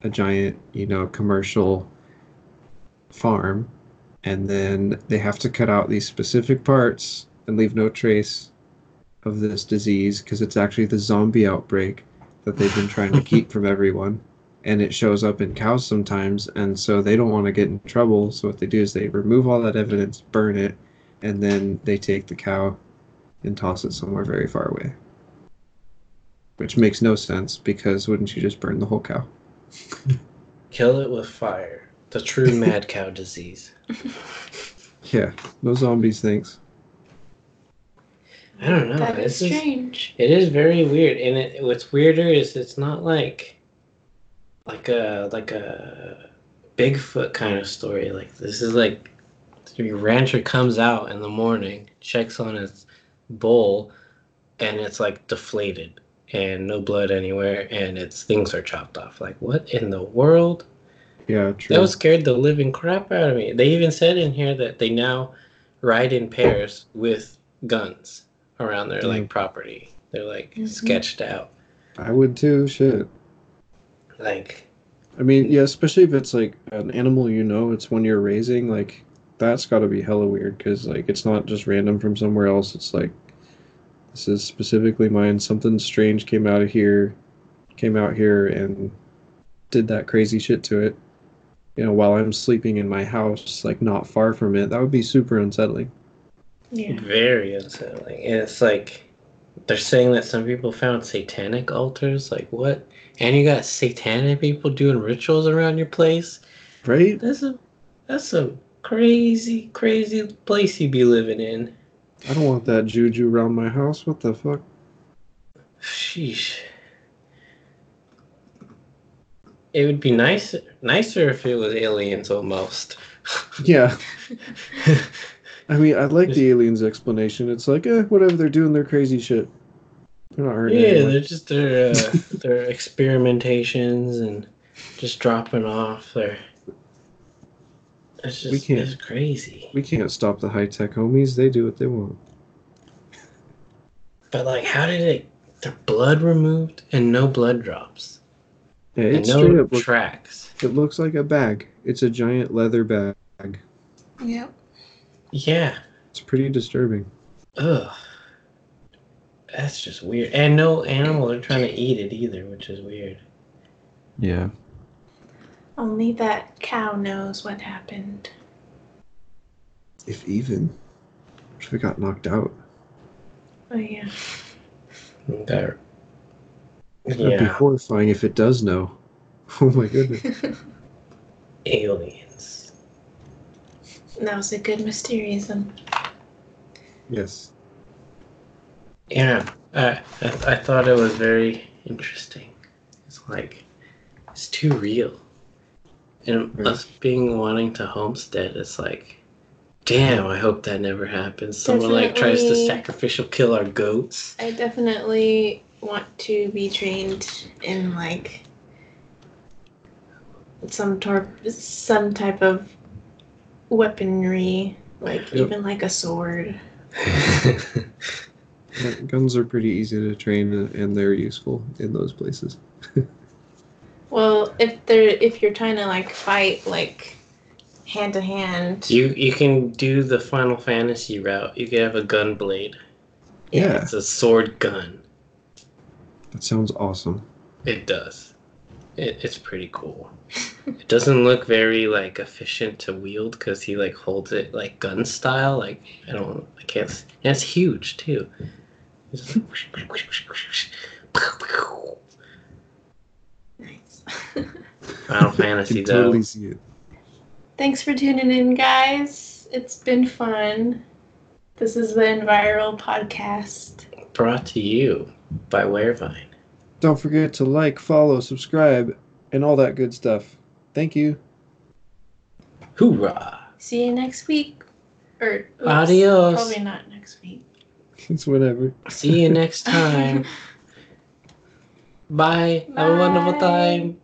a giant, you know, commercial farm and then they have to cut out these specific parts and leave no trace of this disease because it's actually the zombie outbreak that they've been trying to keep from everyone and it shows up in cows sometimes and so they don't want to get in trouble so what they do is they remove all that evidence burn it and then they take the cow and toss it somewhere very far away which makes no sense because wouldn't you just burn the whole cow Kill it with fire. The true mad cow disease. yeah no zombies thanks I don't know. That is This is strange. It is very weird, and it, what's weirder is it's not like like a like a Bigfoot kind of story. Like this is like the rancher comes out in the morning, checks on his bull, and it's like deflated and no blood anywhere, and its things are chopped off. Like what in the world? yeah true That was scared the living crap out of me. They even said in here that they now ride in pairs with guns around their like Mm. property. They're like Mhm. sketched out. i would too shit Like I mean, yeah, especially if it's like an animal you know, it's one you're raising, like that's got to be hella weird because like it's not just random from somewhere else. It's like this is specifically mine. Something strange came out of here, came out here and did that crazy shit to it. You know, while I'm sleeping in my house, like not far from it, that would be super unsettling. Yeah. very unsettling. And it's like they're saying that some people found satanic altars. Like what? And you got satanic people doing rituals around your place. Right? That's a that's a crazy, crazy place you'd be living in. I don't want that juju around my house. What the fuck? Sheesh. It would be nice, nicer if it was aliens almost. Yeah. I mean, I like the aliens' explanation. It's like, eh, whatever they're doing, they're crazy shit. They're not hurting yeah, anyone. they're just their uh, their experimentations and just dropping off. Their it's We just can't- it's crazy. We can't stop the high tech homies. They do what they want. But like, how did it? Their blood removed and no blood drops Yeah, and it's no up. Look, tracks. it looks like a bag. It's a giant leather bag. Yep. Yeah. It's pretty disturbing. Ugh. That's just weird. And no animal are trying to eat it either, which is weird. Yeah. Only that cow knows what happened. If even. What if it got knocked out? Oh yeah. That, That'd be horrifying if it does know. Oh my goodness. aliens. That was a good mysteriousism. yes. Yeah, I, I I thought it was very interesting. It's like it's too real, and Right. us being wanting to homestead, it's like, damn. I hope that never happens. Someone like tries to Definitely. sacrificial kill our goats. I definitely want to be trained in like some tor- some type of weaponry, like Yep. even like a sword. Yeah, Guns are pretty easy to train uh, and they're useful in those places. Well, if they're if you're trying to like fight like hand to hand. You you can do the Final Fantasy route. You can have a gun blade. Yeah, It's a sword gun. that sounds awesome. It does. It, it's pretty cool. it doesn't look very like efficient to wield because he like holds it like gun style. Like I don't, I can't. s- And it's huge too. It's Nice. Final Fantasy can though. totally see it. Thanks for tuning in, guys. It's been fun. This is the Enviral podcast. Brought to you by Warevine. Don't forget to like, follow, subscribe, and all that good stuff. Thank you. Hoorah! See you next week. Or oops, Adios. Probably not next week. It's whatever. See you next time. Bye. Have a wonderful time.